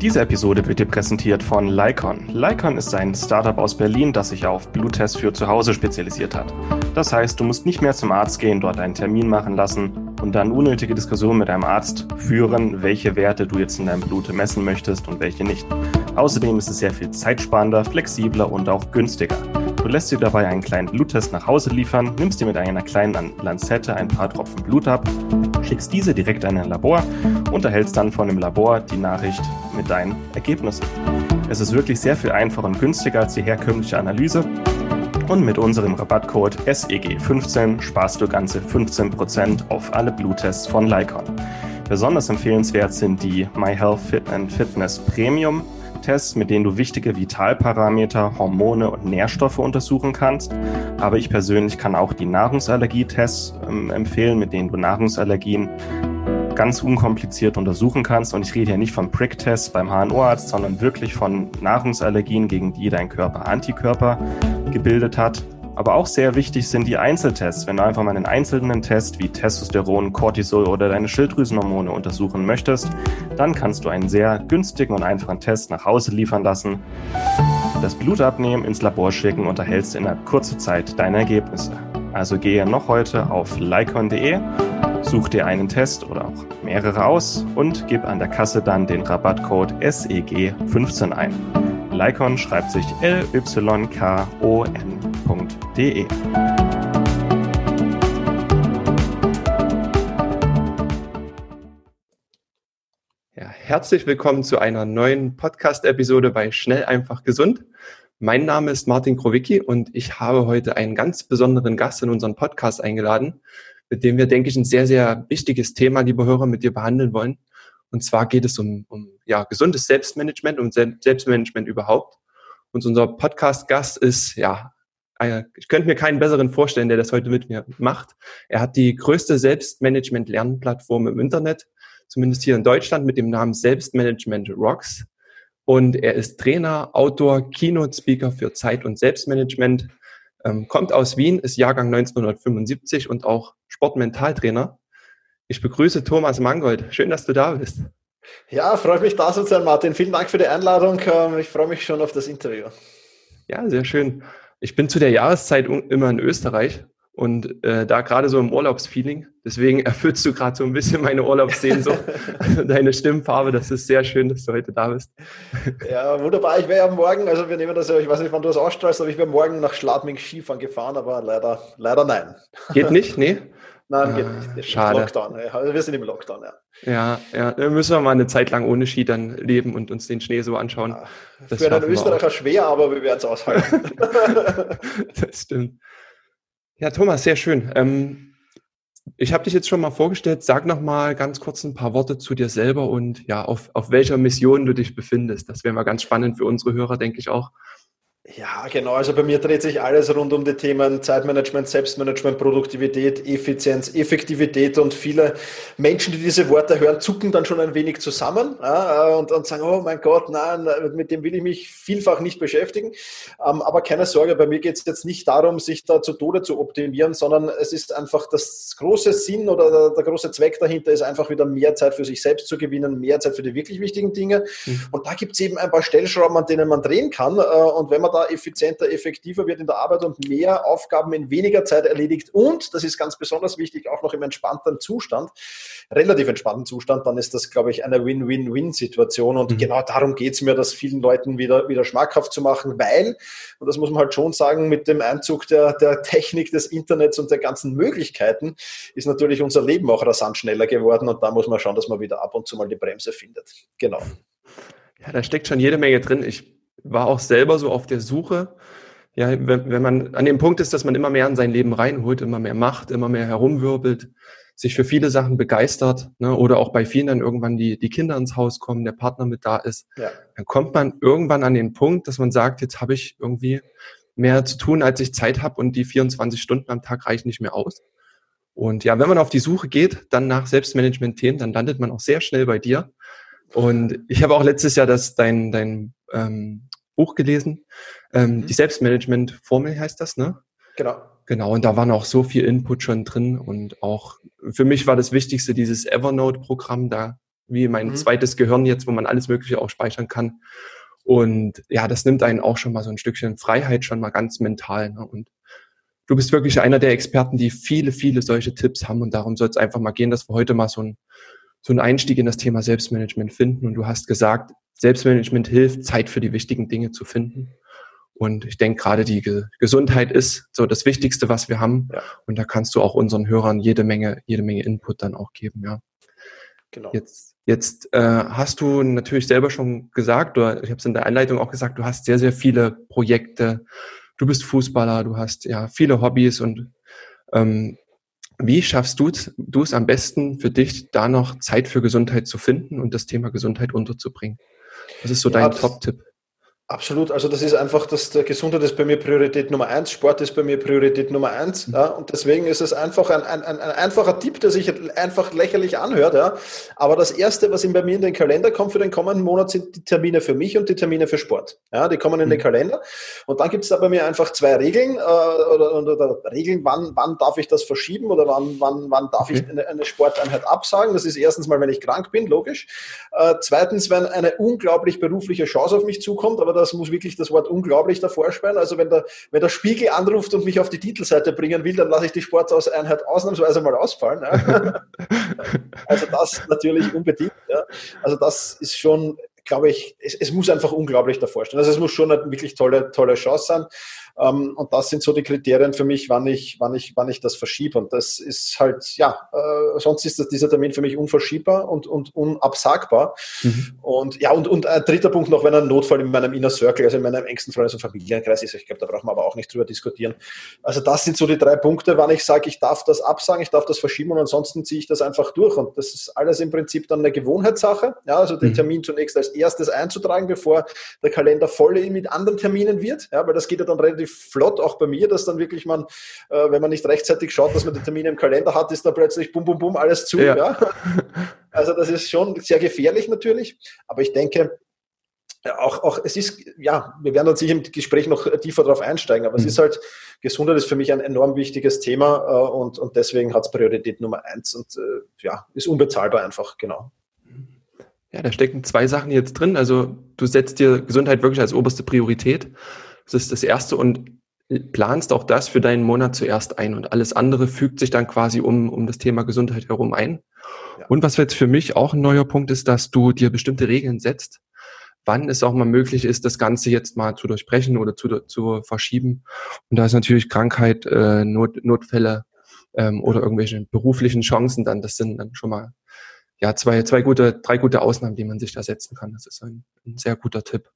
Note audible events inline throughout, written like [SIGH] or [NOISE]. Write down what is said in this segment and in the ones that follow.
Diese Episode wird dir präsentiert von Lycon. Lycon ist ein Startup aus Berlin, das sich auf Bluttests für zu Hause spezialisiert hat. Das heißt, du musst nicht mehr zum Arzt gehen, dort einen Termin machen lassen und dann unnötige Diskussionen mit deinem Arzt führen, welche Werte du jetzt in deinem Blut messen möchtest und welche nicht. Außerdem ist es sehr viel zeitsparender, flexibler und auch günstiger. Du lässt dir dabei einen kleinen Bluttest nach Hause liefern, nimmst dir mit einer kleinen Lanzette ein paar Tropfen Blut ab, schickst diese direkt an ein Labor und erhältst dann von dem Labor die Nachricht mit deinen Ergebnissen. Es ist wirklich sehr viel einfacher und günstiger als die herkömmliche Analyse. Und mit unserem Rabattcode SEG15 sparst du ganze 15% auf alle Bluttests von Lycon. Besonders empfehlenswert sind die MyHealth Fit and Fitness Premium Tests, mit denen du wichtige Vitalparameter, Hormone und Nährstoffe untersuchen kannst. Aber ich persönlich kann auch die Nahrungsallergietests ähm, empfehlen, mit denen du Nahrungsallergien ganz unkompliziert untersuchen kannst. Und ich rede hier nicht vom Prick-Test beim HNO-Arzt, sondern wirklich von Nahrungsallergien, gegen die dein Körper Antikörper gebildet hat. Aber auch sehr wichtig sind die Einzeltests. Wenn du einfach mal einen einzelnen Test wie Testosteron, Cortisol oder deine Schilddrüsenhormone untersuchen möchtest, dann kannst du einen sehr günstigen und einfachen Test nach Hause liefern lassen, das Blut abnehmen, ins Labor schicken und erhältst innerhalb kurzer Zeit deine Ergebnisse. Also gehe noch heute auf lycon.de, such dir einen Test oder auch mehrere aus und gib an der Kasse dann den Rabattcode SEG15 ein. Lycon schreibt sich L-Y-K-O-N www.ftf.de. Ja, herzlich willkommen zu einer neuen Podcast-Episode bei Schnell einfach gesund. Mein Name ist Martin Krowicki und ich habe heute einen ganz besonderen Gast in unseren Podcast eingeladen, mit dem wir, denke ich, ein sehr, sehr wichtiges Thema, liebe Hörer, mit dir behandeln wollen. Und zwar geht es um, um ja, gesundes Selbstmanagement und Selbstmanagement überhaupt. Und unser Podcast-Gast ist ja ich könnte mir keinen besseren vorstellen, der das heute mit mir macht. Er hat die größte Selbstmanagement-Lernplattform im Internet, zumindest hier in Deutschland, mit dem Namen Selbstmanagement Rocks. Und er ist Trainer, Autor, Keynote-Speaker für Zeit- und Selbstmanagement, ähm, kommt aus Wien, ist Jahrgang 1975 und auch Sportmentaltrainer. Ich begrüße Thomas Mangold. Schön, dass du da bist. Ja, freut mich da zu sein, Martin. Vielen Dank für die Einladung. Ähm, ich freue mich schon auf das Interview. Ja, sehr schön. Ich bin zu der Jahreszeit immer in Österreich und äh, da gerade so im Urlaubsfeeling. Deswegen [LAUGHS] erfüllst du gerade so ein bisschen meine Urlaubssehnsucht. [LAUGHS] Deine Stimmfarbe, das ist sehr schön, dass du heute da bist. ja, wunderbar. Ich wäre ja morgen, also wir nehmen das ja, ich weiß nicht, wann du das ausstrahlst, aber ich wäre morgen nach Schladming Skifahren gefahren, aber leider, leider nein. Geht nicht? Nee? Nein, geht nicht. Geht Schade. Lockdown. Also wir sind im Lockdown, ja. Ja, ja. Dann müssen wir mal eine Zeit lang ohne Ski dann leben und uns den Schnee so anschauen. Ja, für einen Österreicher schwer, aber wir werden es aushalten. [LAUGHS] das stimmt. Ja, Thomas, sehr schön. Ähm, ich habe dich jetzt schon mal vorgestellt. Sag noch mal ganz kurz ein paar Worte zu dir selber und ja, auf, auf welcher Mission du dich befindest. Das wäre mal ganz spannend für unsere Hörer, denke ich auch. Ja, genau. Also bei mir dreht sich alles rund um die Themen Zeitmanagement, Selbstmanagement, Produktivität, Effizienz, Effektivität und viele Menschen, die diese Worte hören, zucken dann schon ein wenig zusammen ja, und, und sagen, oh mein Gott, nein, mit dem will ich mich vielfach nicht beschäftigen. Ähm, aber keine Sorge, bei mir geht es jetzt nicht darum, sich da zu Tode zu optimieren, sondern es ist einfach das große Sinn oder der, große Zweck dahinter ist einfach wieder mehr Zeit für sich selbst zu gewinnen, mehr Zeit für die wirklich wichtigen Dinge. Mhm. Und da gibt es eben ein paar Stellschrauben, an denen man drehen kann. Äh, und wenn man da effizienter, effektiver wird in der Arbeit und mehr Aufgaben in weniger Zeit erledigt und, das ist ganz besonders wichtig, auch noch im entspannten Zustand, relativ entspannten Zustand, dann ist das, glaube ich, eine Win-Win-Win-Situation. Und mhm. genau darum geht es mir, das vielen Leuten wieder, wieder schmackhaft zu machen, weil, und das muss man halt schon sagen, mit dem Einzug der, der Technik des Internets und der ganzen Möglichkeiten ist natürlich unser Leben auch rasant schneller geworden und da muss man schauen, dass man wieder ab und zu mal die Bremse findet. Genau. Ja, da steckt schon jede Menge drin. Ich war auch selber so auf der Suche. Ja, wenn, wenn man an dem Punkt ist, dass man immer mehr in sein Leben reinholt, immer mehr macht, immer mehr herumwirbelt, sich für viele Sachen begeistert ne, oder auch bei vielen dann irgendwann die, die Kinder ins Haus kommen, der Partner mit da ist, ja. dann kommt man irgendwann an den Punkt, dass man sagt, jetzt habe ich irgendwie mehr zu tun, als ich Zeit habe und die 24 Stunden am Tag reichen nicht mehr aus. Und ja, wenn man auf die Suche geht, dann nach Selbstmanagement-Themen, dann landet man auch sehr schnell bei dir. Und ich habe auch letztes Jahr das dein, dein ähm, Buch gelesen, ähm, mhm. die Selbstmanagement-Formel heißt das, ne? Genau. Genau, und da waren auch so viel Input schon drin und auch für mich war das Wichtigste dieses Evernote-Programm da, wie mein mhm. zweites Gehirn jetzt, wo man alles Mögliche auch speichern kann. Und ja, das nimmt einen auch schon mal so ein Stückchen Freiheit schon mal ganz mental. Ne? Und du bist wirklich einer der Experten, die viele, viele solche Tipps haben. Und darum soll es einfach mal gehen, dass wir heute mal so, ein, so einen Einstieg in das Thema Selbstmanagement finden. Und du hast gesagt, Selbstmanagement hilft, Zeit für die wichtigen Dinge zu finden. Und ich denke, gerade die Ge Gesundheit ist so das Wichtigste, was wir haben. Ja. Und da kannst du auch unseren Hörern jede Menge, jede Menge Input dann auch geben, ja. Genau. Jetzt, jetzt äh, hast du natürlich selber schon gesagt, oder ich habe es in der Einleitung auch gesagt, du hast sehr, sehr viele Projekte. Du bist Fußballer, du hast ja viele Hobbys und ähm, wie schaffst du es am besten für dich, da noch Zeit für Gesundheit zu finden und das Thema Gesundheit unterzubringen? Was ist so ja, dein Top-Tipp? Absolut, also das ist einfach, dass der Gesundheit ist bei mir Priorität Nummer eins, Sport ist bei mir Priorität Nummer eins, ja, und deswegen ist es einfach ein, ein, ein einfacher Tipp, der sich einfach lächerlich anhört, ja, aber das erste, was bei mir in den Kalender kommt für den kommenden Monat, sind die Termine für mich und die Termine für Sport, ja, die kommen in mhm. den Kalender. Und dann gibt es da bei mir einfach zwei Regeln äh, oder, oder, oder, Regeln, wann, wann darf ich das verschieben oder wann, wann, wann darf ich eine, eine, Sporteinheit absagen, das ist erstens mal, wenn ich krank bin, logisch, äh, zweitens, wenn eine unglaublich berufliche Chance auf mich zukommt, aber das muss wirklich das Wort unglaublich davor sperren. Also wenn der, wenn der Spiegel anruft und mich auf die Titelseite bringen will, dann lasse ich die Sporteinheit ausnahmsweise mal ausfallen. Ja. [LAUGHS] also das natürlich unbedingt. Ja. Also das ist schon glaube ich, es, es, muss einfach unglaublich davor stehen. Also es muss schon eine wirklich tolle, tolle Chance sein. Ähm, und das sind so die Kriterien für mich, wann ich, wann ich, wann ich das verschiebe. Und das ist halt, ja, äh, sonst ist das, dieser Termin für mich unverschiebbar und, und unabsagbar. Mhm. Und ja, und, und ein dritter Punkt noch, wenn ein Notfall in meinem Inner Circle, also in meinem engsten Freundes- und Familienkreis ist, ich glaube, da brauchen wir aber auch nicht drüber diskutieren. Also das sind so die drei Punkte, wann ich sage, ich darf das absagen, ich darf das verschieben und ansonsten ziehe ich das einfach durch. Und das ist alles im Prinzip dann eine Gewohnheitssache. Ja, also den mhm. Termin zunächst als erstes einzutragen, bevor der Kalender voll mit anderen Terminen wird. Ja, weil das geht ja dann relativ flott, auch bei mir, dass dann wirklich man, äh, wenn man nicht rechtzeitig schaut, dass man die Termine im Kalender hat, ist da plötzlich bum, bum, bum, alles zu. Ja. ja. [LAUGHS] Also das ist schon sehr gefährlich natürlich, aber ich denke, auch, auch, es ist, ja, wir werden uns sicher im Gespräch noch tiefer darauf einsteigen, aber mhm. es ist halt, Gesundheit ist für mich ein enorm wichtiges Thema äh, und, und deswegen hat es Priorität Nummer eins und äh, ja, ist unbezahlbar einfach, genau. Ja, da stecken zwei Sachen jetzt drin. Also du setzt dir Gesundheit wirklich als oberste Priorität. Das ist das Erste und planst auch das für deinen Monat zuerst ein und alles andere fügt sich dann quasi um, um das Thema Gesundheit herum ein. Ja. Und was jetzt für mich auch ein neuer Punkt ist, dass du dir bestimmte Regeln setzt, wann es auch mal möglich ist, das Ganze jetzt mal zu durchbrechen oder zu, zu verschieben. Und da ist natürlich Krankheit, äh, Not, Notfälle ähm, oder irgendwelche beruflichen Chancen dann, das sind dann schon mal ja zwei, zwei gute, drei gute Ausnahmen, die man sich da setzen kann. Das ist ein, ein sehr guter Tipp.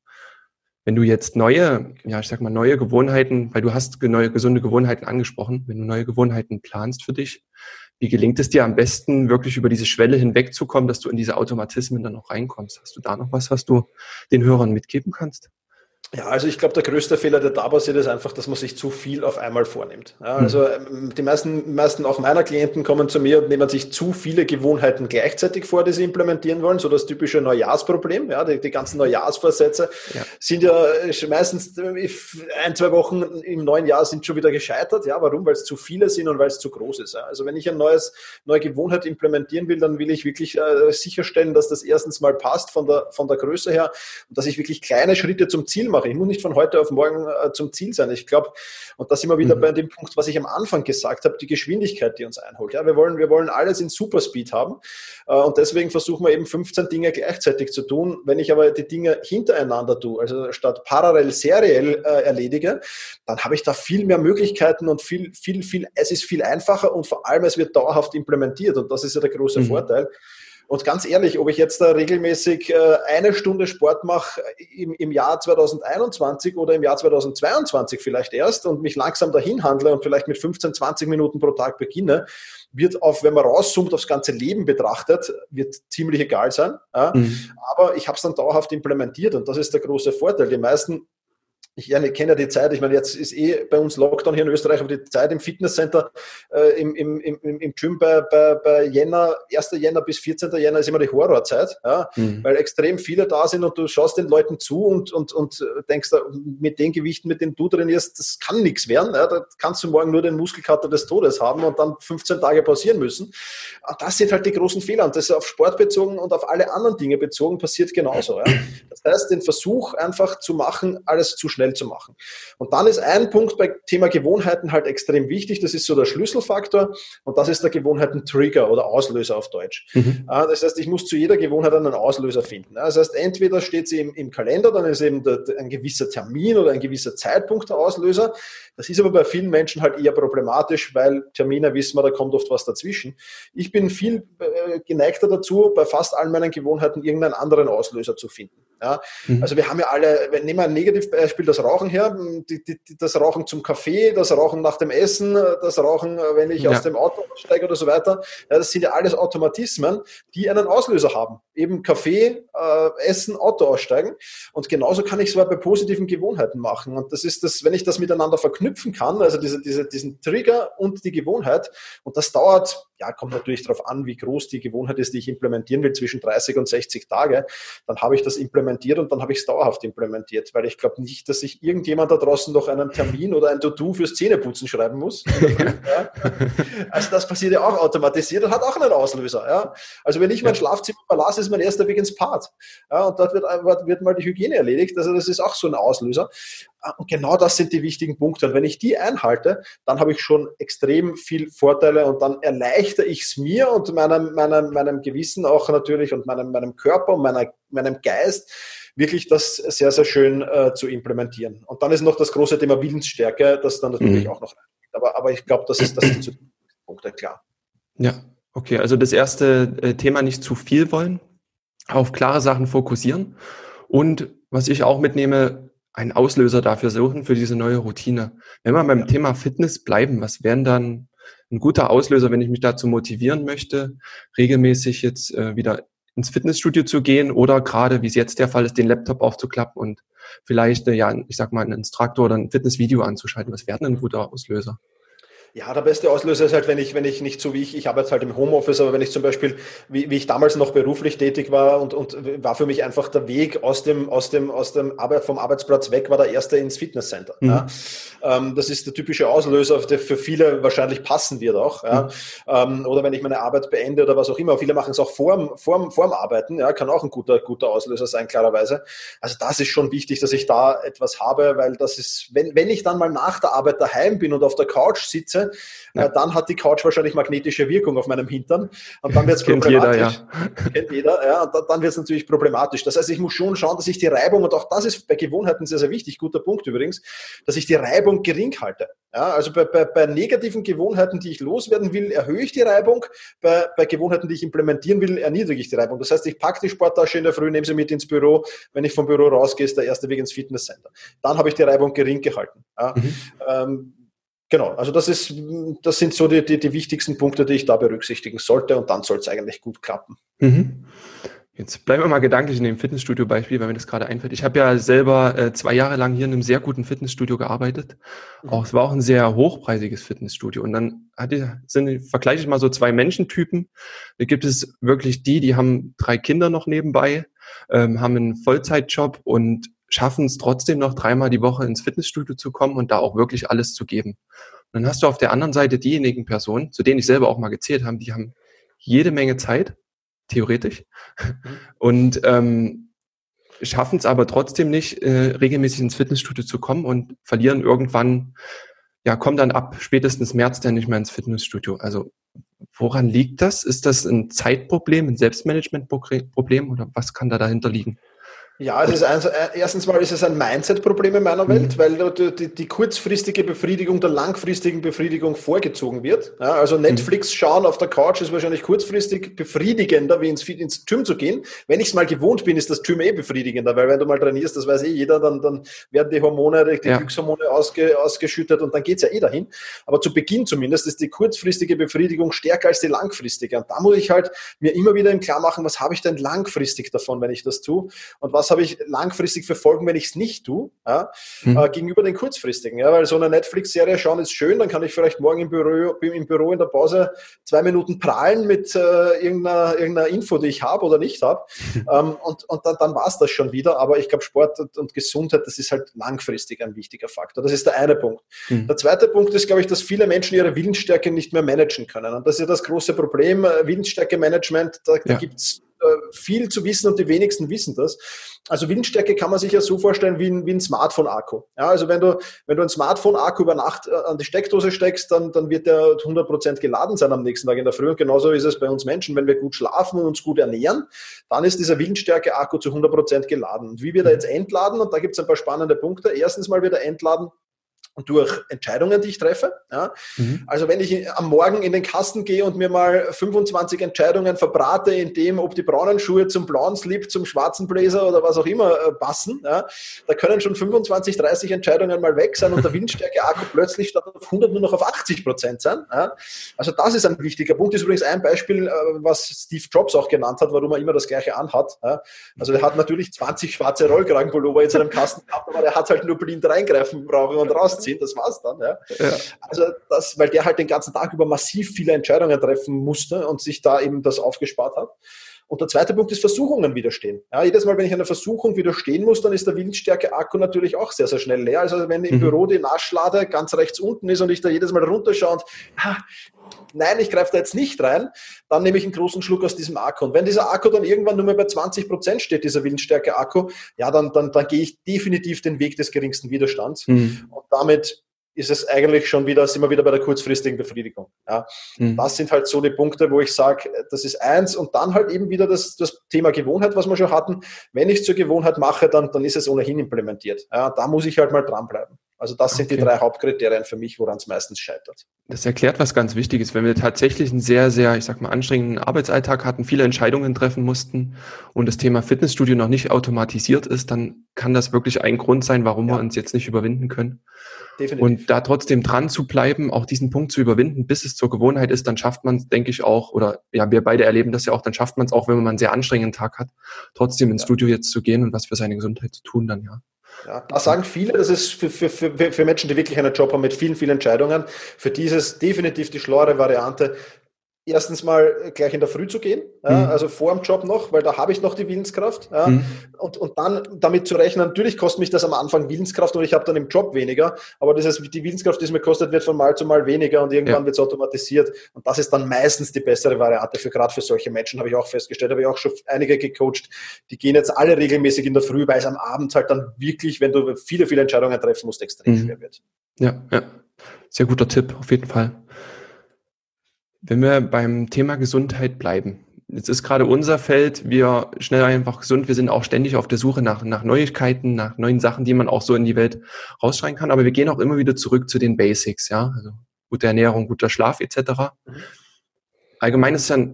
Wenn du jetzt neue, ja, ich sag mal, neue Gewohnheiten, weil du hast neue gesunde Gewohnheiten angesprochen, wenn du neue Gewohnheiten planst für dich, wie gelingt es dir am besten, wirklich über diese Schwelle hinwegzukommen, dass du in diese Automatismen dann auch reinkommst? Hast du da noch was, was du den Hörern mitgeben kannst? Ja, also ich glaube, der größte Fehler, der da passiert, ist einfach, dass man sich zu viel auf einmal vornimmt. Ja, hm. also mhm. die meisten, meisten auch meiner Klienten kommen zu mir und nehmen sich zu viele Gewohnheiten gleichzeitig vor, die sie implementieren wollen. So das typische Neujahrsproblem. Ja, die, die ganzen Neujahrsvorsätze ja. sind ja meistens ein, zwei Wochen im neuen Jahr sind schon wieder gescheitert. Ja, warum? Weil es zu viele sind und weil es zu groß ist. Ja. Also wenn ich ein neues, neue Gewohnheit implementieren will, dann will ich wirklich äh, sicherstellen, dass das erstens mal passt von der, von der Größe her und dass ich wirklich kleine Schritte zum Ziel mache. Ich muss nicht von heute auf morgen äh, zum Ziel sein. Ich glaube, und da sind wir wieder mhm. bei dem Punkt, was ich am Anfang gesagt habe, die Geschwindigkeit, die uns einholt. Ja, wir wollen, wir wollen alles in Superspeed haben. Äh, und deswegen versuchen wir eben 15 Dinge gleichzeitig zu tun. Wenn ich aber die Dinge hintereinander tue, also statt parallel seriell äh, erledige, dann habe ich da viel mehr Möglichkeiten und viel, viel, viel, es ist viel einfacher und vor allem es wird dauerhaft implementiert. Und das ist ja der große mhm. Vorteil. Und ganz ehrlich, ob ich jetzt da regelmäßig äh, eine Stunde Sport mache im, im Jahr 2021 oder im Jahr 2022 vielleicht erst und mich langsam dahin handle und vielleicht mit 15, 20 Minuten pro Tag beginne, wird auf, wenn man rauszoomt, aufs ganze Leben betrachtet, wird ziemlich egal sein. Ja? Mhm. Aber ich habe es dann dauerhaft implementiert und das ist der große Vorteil. Die meisten ich kenne ja die Zeit, ich meine, jetzt ist eh bei uns Lockdown hier in Österreich, aber die Zeit im Fitnesscenter, äh, im, im, im, im Gym bei, bei, bei Jänner, 1. Jänner bis 14. Jänner ist immer die Horrorzeit, ja, mhm. weil extrem viele da sind und du schaust den Leuten zu und, und, und denkst, mit den Gewichten, mit denen du trainierst, das kann nichts werden. Ja, da kannst du morgen nur den Muskelkater des Todes haben und dann 15 Tage pausieren müssen. Und das sind halt die großen Fehler und das ist auf Sport bezogen und auf alle anderen Dinge bezogen passiert genauso. Ja. Das heißt, den Versuch einfach zu machen, alles zu schnell schnell zu machen. Und dann ist ein Punkt bei Thema Gewohnheiten halt extrem wichtig. Das ist so der Schlüsselfaktor und das ist der Gewohnheiten-Trigger oder Auslöser auf Deutsch. Mhm. Das heißt, ich muss zu jeder Gewohnheit einen Auslöser finden. Das heißt, entweder steht sie im, im Kalender, dann ist eben der, ein gewisser Termin oder ein gewisser Zeitpunkt der Auslöser. Das ist aber bei vielen Menschen halt eher problematisch, weil Termine wissen wir, da kommt oft was dazwischen. Ich bin viel äh, geneigter dazu, bei fast allen meinen Gewohnheiten irgendeinen anderen Auslöser zu finden. Ja, mhm. Also wir haben ja alle, nehmen wir ein Negativbeispiel, das Rauchen her, die, die, das Rauchen zum Kaffee, das Rauchen nach dem Essen, das Rauchen, wenn ich ja. aus dem Auto steige oder so weiter. Ja, das sind ja alles Automatismen, die einen Auslöser haben. Eben Kaffee, äh, Essen, Auto aussteigen. Und genauso kann ich es bei positiven Gewohnheiten machen. Und das ist das, wenn ich das miteinander verknüpfen kann, also diese, diese, diesen Trigger und die Gewohnheit, und das dauert ja, kommt natürlich darauf an, wie groß die Gewohnheit ist, die ich implementieren will, zwischen 30 und 60 Tage. Dann habe ich das implementiert und dann habe ich es dauerhaft implementiert, weil ich glaube nicht, dass sich irgendjemand da draußen noch einen Termin oder ein To-Do fürs Zähneputzen schreiben muss. [LAUGHS] ja. Also das passiert ja auch automatisiert und hat auch einen Auslöser. Ja. Also wenn ich mein Schlafzimmer verlasse, ist mein erster Weg ins Bad. Ja, und dort wird, wird mal die Hygiene erledigt. Also das ist auch so ein Auslöser. Und genau das sind die wichtigen Punkte. Und wenn ich die einhalte, dann habe ich schon extrem viel Vorteile und dann erleichter ich es mir und meinem, meinem, meinem Gewissen auch natürlich und meinem, meinem Körper und meiner, meinem Geist, wirklich das sehr, sehr schön äh, zu implementieren. Und dann ist noch das große Thema Willensstärke, das dann natürlich mhm. auch noch aber, aber ich glaube, das ist, das sind die Punkte, klar. Ja, okay. Also das erste äh, Thema nicht zu viel wollen, auf klare Sachen fokussieren. Und was ich auch mitnehme, einen Auslöser dafür suchen, für diese neue Routine. Wenn wir beim ja. Thema Fitness bleiben, was wären dann ein guter Auslöser, wenn ich mich dazu motivieren möchte, regelmäßig jetzt äh, wieder ins Fitnessstudio zu gehen oder gerade, wie es jetzt der Fall ist, den Laptop aufzuklappen und vielleicht, äh, ja, ich sag mal, einen Instruktor oder ein Fitnessvideo anzuschalten. Was wäre denn ein guter Auslöser? Ja, der beste Auslöser ist halt, wenn ich, wenn ich nicht so wie ich, ich arbeite halt im Homeoffice, aber wenn ich zum Beispiel, wie, wie ich damals noch beruflich tätig war und, und war für mich einfach der Weg aus dem, aus dem, aus dem Arbeit, vom Arbeitsplatz weg, war der erste ins Fitnesscenter. Mhm. Ja. Ähm, das ist der typische Auslöser, der für viele wahrscheinlich passen wird auch. Ja. Mhm. Ähm, oder wenn ich meine Arbeit beende oder was auch immer. Viele machen es auch vorm, vorm, vorm Arbeiten, ja, kann auch ein guter, guter Auslöser sein, klarerweise. Also das ist schon wichtig, dass ich da etwas habe, weil das ist, wenn, wenn ich dann mal nach der Arbeit daheim bin und auf der Couch sitze, ja. dann hat die Couch wahrscheinlich magnetische Wirkung auf meinem Hintern und dann wird es problematisch. [LAUGHS] Jeder, ja. Kennt jeder, ja, und dann wird es natürlich problematisch. Das heißt, ich muss schon schauen, dass ich die Reibung, und auch das ist bei Gewohnheiten sehr, sehr wichtig, guter Punkt übrigens, dass ich die Reibung gering halte. Ja, also bei, bei, bei negativen Gewohnheiten, die ich loswerden will, erhöhe ich die Reibung. Bei, bei Gewohnheiten, die ich implementieren will, erniedrige ich die Reibung. Das heißt, ich packe die Sporttasche in der Früh, nehme sie mit ins Büro. Wenn ich vom Büro rausgehe, ist der erste Weg ins Fitnesscenter. Dann habe ich die Reibung gering gehalten. Ja. Mhm. Ähm, Genau, also das ist, das sind so die, die, die, wichtigsten Punkte, die ich da berücksichtigen sollte und dann soll es eigentlich gut klappen. Mhm. Jetzt bleiben wir mal gedanklich in dem Fitnessstudio-Beispiel, weil mir das gerade einfällt. Ich habe ja selber äh, zwei Jahre lang hier in einem sehr guten Fitnessstudio gearbeitet. Mhm. Auch, es war auch ein sehr hochpreisiges Fitnessstudio. Und dann hatte, sind, vergleiche ich mal so zwei Menschentypen. Da gibt es wirklich die, die haben drei Kinder noch nebenbei, ähm, haben einen Vollzeitjob und schaffen es trotzdem noch dreimal die Woche ins Fitnessstudio zu kommen und da auch wirklich alles zu geben. Und dann hast du auf der anderen Seite diejenigen Personen, zu denen ich selber auch mal gezählt habe, die haben jede Menge Zeit, theoretisch, mhm. und ähm, schaffen es aber trotzdem nicht, äh, regelmäßig ins Fitnessstudio zu kommen und verlieren irgendwann, ja, kommen dann ab spätestens März dann nicht mehr ins Fitnessstudio. Also woran liegt das? Ist das ein Zeitproblem, ein Selbstmanagementproblem oder was kann da dahinter liegen? Ja, es ist ein, äh, erstens mal ist es ein Mindset-Problem in meiner Welt, mhm. weil die, die, kurzfristige Befriedigung der langfristigen Befriedigung vorgezogen wird. Ja, also Netflix mhm. schauen auf der Couch ist wahrscheinlich kurzfristig befriedigender, wie ins, ins Gym zu gehen. Wenn ich es mal gewohnt bin, ist das Gym eh befriedigender, weil wenn du mal trainierst, das weiß eh jeder, dann, dann werden die Hormone, die ja. Glückshormone ausge, ausgeschüttet und dann geht's ja eh dahin. Aber zu Beginn zumindest ist die kurzfristige Befriedigung stärker als die langfristige. Und da muss ich halt mir immer wieder im Klar machen, was habe ich denn langfristig davon, wenn ich das tue? Und was was habe ich langfristig für Folgen, wenn ich es nicht tue, ja, mhm. äh, gegenüber den kurzfristigen. Ja, weil so eine Netflix-Serie schauen ist schön, dann kann ich vielleicht morgen im Büro, im Büro in der Pause zwei Minuten prahlen mit äh, irgendeiner, irgendeiner Info, die ich habe oder nicht habe. Mhm. [LAUGHS] Ähm, und und dann, dann war es das schon wieder. Aber ich glaube, Sport und, und, Gesundheit, das ist halt langfristig ein wichtiger Faktor. Das ist der eine Punkt. Mhm. Der zweite Punkt ist, glaube ich, dass viele Menschen ihre Willensstärke nicht mehr managen können. Und das ist ja das große Problem. Äh, Willensstärke-Management, da, ja. da gibt es viel zu wissen und die wenigsten wissen das. Also Windstärke kann man sich ja so vorstellen wie ein, wie ein Smartphone-Akku. Ja, also wenn du, wenn du ein Smartphone-Akku über Nacht äh, an die Steckdose steckst, dann, dann wird der 100% geladen sein am nächsten Tag in der Früh. Und genauso ist es bei uns Menschen. Wenn wir gut schlafen und uns gut ernähren, dann ist dieser Windstärke-Akku zu 100% geladen. Und wie wir da jetzt entladen, und da gibt es ein paar spannende Punkte. Erstens mal wird er entladen durch Entscheidungen, die ich treffe. Ja. Mhm. Also wenn ich am Morgen in den Kasten gehe und mir mal 25 Entscheidungen verbrate, in dem, ob die braunen Schuhe zum blauen Slip, zum schwarzen Blazer oder was auch immer äh, passen, ja, da können schon 25, 30 Entscheidungen mal weg sein und der Windstärke-Akku plötzlich statt auf 100 nur noch auf 80 Prozent sein. Ja. Also das ist ein wichtiger Punkt. Das ist übrigens ein Beispiel, äh, was Steve Jobs auch genannt hat, warum er immer das Gleiche anhat. Also er hat natürlich 20 schwarze Rollkragenpullover in seinem Kasten gehabt, aber er hat halt nur blind reingreifen brauchen und rausziehen ziehen, das war's dann. Ja. ja. Also das, weil der halt den ganzen Tag über massiv viele Entscheidungen treffen musste und sich da eben das aufgespart hat. Und der zweite Punkt ist Versuchungen widerstehen. Ja, jedes Mal, wenn ich einer Versuchung widerstehen muss, dann ist der Windstärke-Akku natürlich auch sehr, sehr schnell leer. Also wenn im mhm. Büro die Naschlade ganz rechts unten ist und ich da jedes Mal runterschaue und ah, nein, ich greife da jetzt nicht rein, dann nehme ich einen großen Schluck aus diesem Akku. Und wenn dieser Akku dann irgendwann nur mehr bei 20 Prozent steht, dieser Windstärke-Akku, ja, dann, dann, dann gehe ich definitiv den Weg des geringsten Widerstands. Mhm. Und damit ist es eigentlich schon wieder, sind wir wieder bei der kurzfristigen Befriedigung. Ja. Mhm. Das sind halt so die Punkte, wo ich sage, das ist eins und dann halt eben wieder das, das Thema Gewohnheit, was wir schon hatten. Wenn ich es zur Gewohnheit mache, dann, dann ist es ohnehin implementiert. Ja, da muss ich halt mal dranbleiben. Also das sind okay. die drei Hauptkriterien für mich, woran es meistens scheitert. Das erklärt was ganz Wichtiges. Wenn wir tatsächlich einen sehr, sehr, ich sag mal, anstrengenden Arbeitsalltag hatten, viele Entscheidungen treffen mussten und das Thema Fitnessstudio noch nicht automatisiert ist, dann kann das wirklich ein Grund sein, warum ja. wir uns jetzt nicht überwinden können. Definitiv. Und da trotzdem dran zu bleiben, auch diesen Punkt zu überwinden, bis es zur Gewohnheit ist, dann schafft man es, denke ich auch, oder ja, wir beide erleben das ja auch, dann schafft man es auch, wenn man einen sehr anstrengenden Tag hat, trotzdem ins ja. Studio jetzt zu gehen und was für seine Gesundheit zu tun dann, ja. Ja, da sagen viele, das ist für, für, für, für Menschen, die wirklich einen Job haben mit vielen, vielen Entscheidungen, für dieses definitiv die schlauere Variante, erstens mal gleich in der Früh zu gehen, ja, mhm. also vor dem Job noch, weil da habe ich noch die Willenskraft. Ja, mhm. und, und dann damit zu rechnen, natürlich kostet mich das am Anfang Willenskraft und ich habe dann im Job weniger, aber das ist, die Willenskraft, die es mir kostet, wird von Mal zu Mal weniger und irgendwann ja. wird es automatisiert. Und das ist dann meistens die bessere Variante für gerade für solche Menschen, habe ich auch festgestellt, habe ich auch schon einige gecoacht, die gehen jetzt alle regelmäßig in der Früh, weil es am Abend halt dann wirklich, wenn du viele, viele Entscheidungen treffen musst, extrem mhm. schwer wird. Ja, ja. Sehr guter Tipp, auf jeden Fall. Wenn wir beim Thema Gesundheit bleiben. Jetzt ist gerade unser Feld, wir schnell einfach gesund, wir sind auch ständig auf der Suche nach, nach Neuigkeiten, nach neuen Sachen, die man auch so in die Welt rausschreien kann. Aber wir gehen auch immer wieder zurück zu den Basics, ja. Also gute Ernährung, guter Schlaf etc. Allgemein ist es ja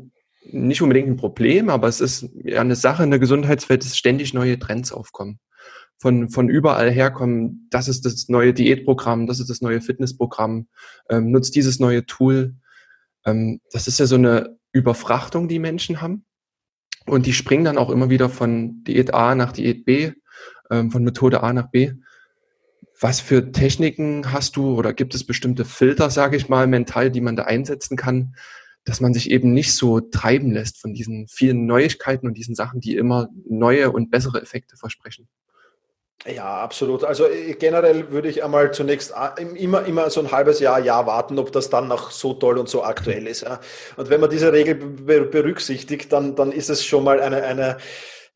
nicht unbedingt ein Problem, aber es ist ja eine Sache in der Gesundheitswelt, dass ständig neue Trends aufkommen. Von, von überall herkommen, das ist das neue Diätprogramm, das ist das neue Fitnessprogramm, ähm, nutzt dieses neue Tool. Ähm, das ist ja so eine Überfrachtung, die Menschen haben. Und die springen dann auch immer wieder von Diät A nach Diät B, ähm, von Methode A nach B. Was für Techniken hast du oder gibt es bestimmte Filter, sage ich mal, mental, die man da einsetzen kann, dass man sich eben nicht so treiben lässt von diesen vielen Neuigkeiten und diesen Sachen, die immer neue und bessere Effekte versprechen? Ja, absolut. Also äh, generell würde ich einmal zunächst äh, immer, immer so ein halbes Jahr, Jahr warten, ob das dann noch so toll und so aktuell ist. Und wenn man diese Regel berücksichtigt, dann, dann ist es schon mal eine, eine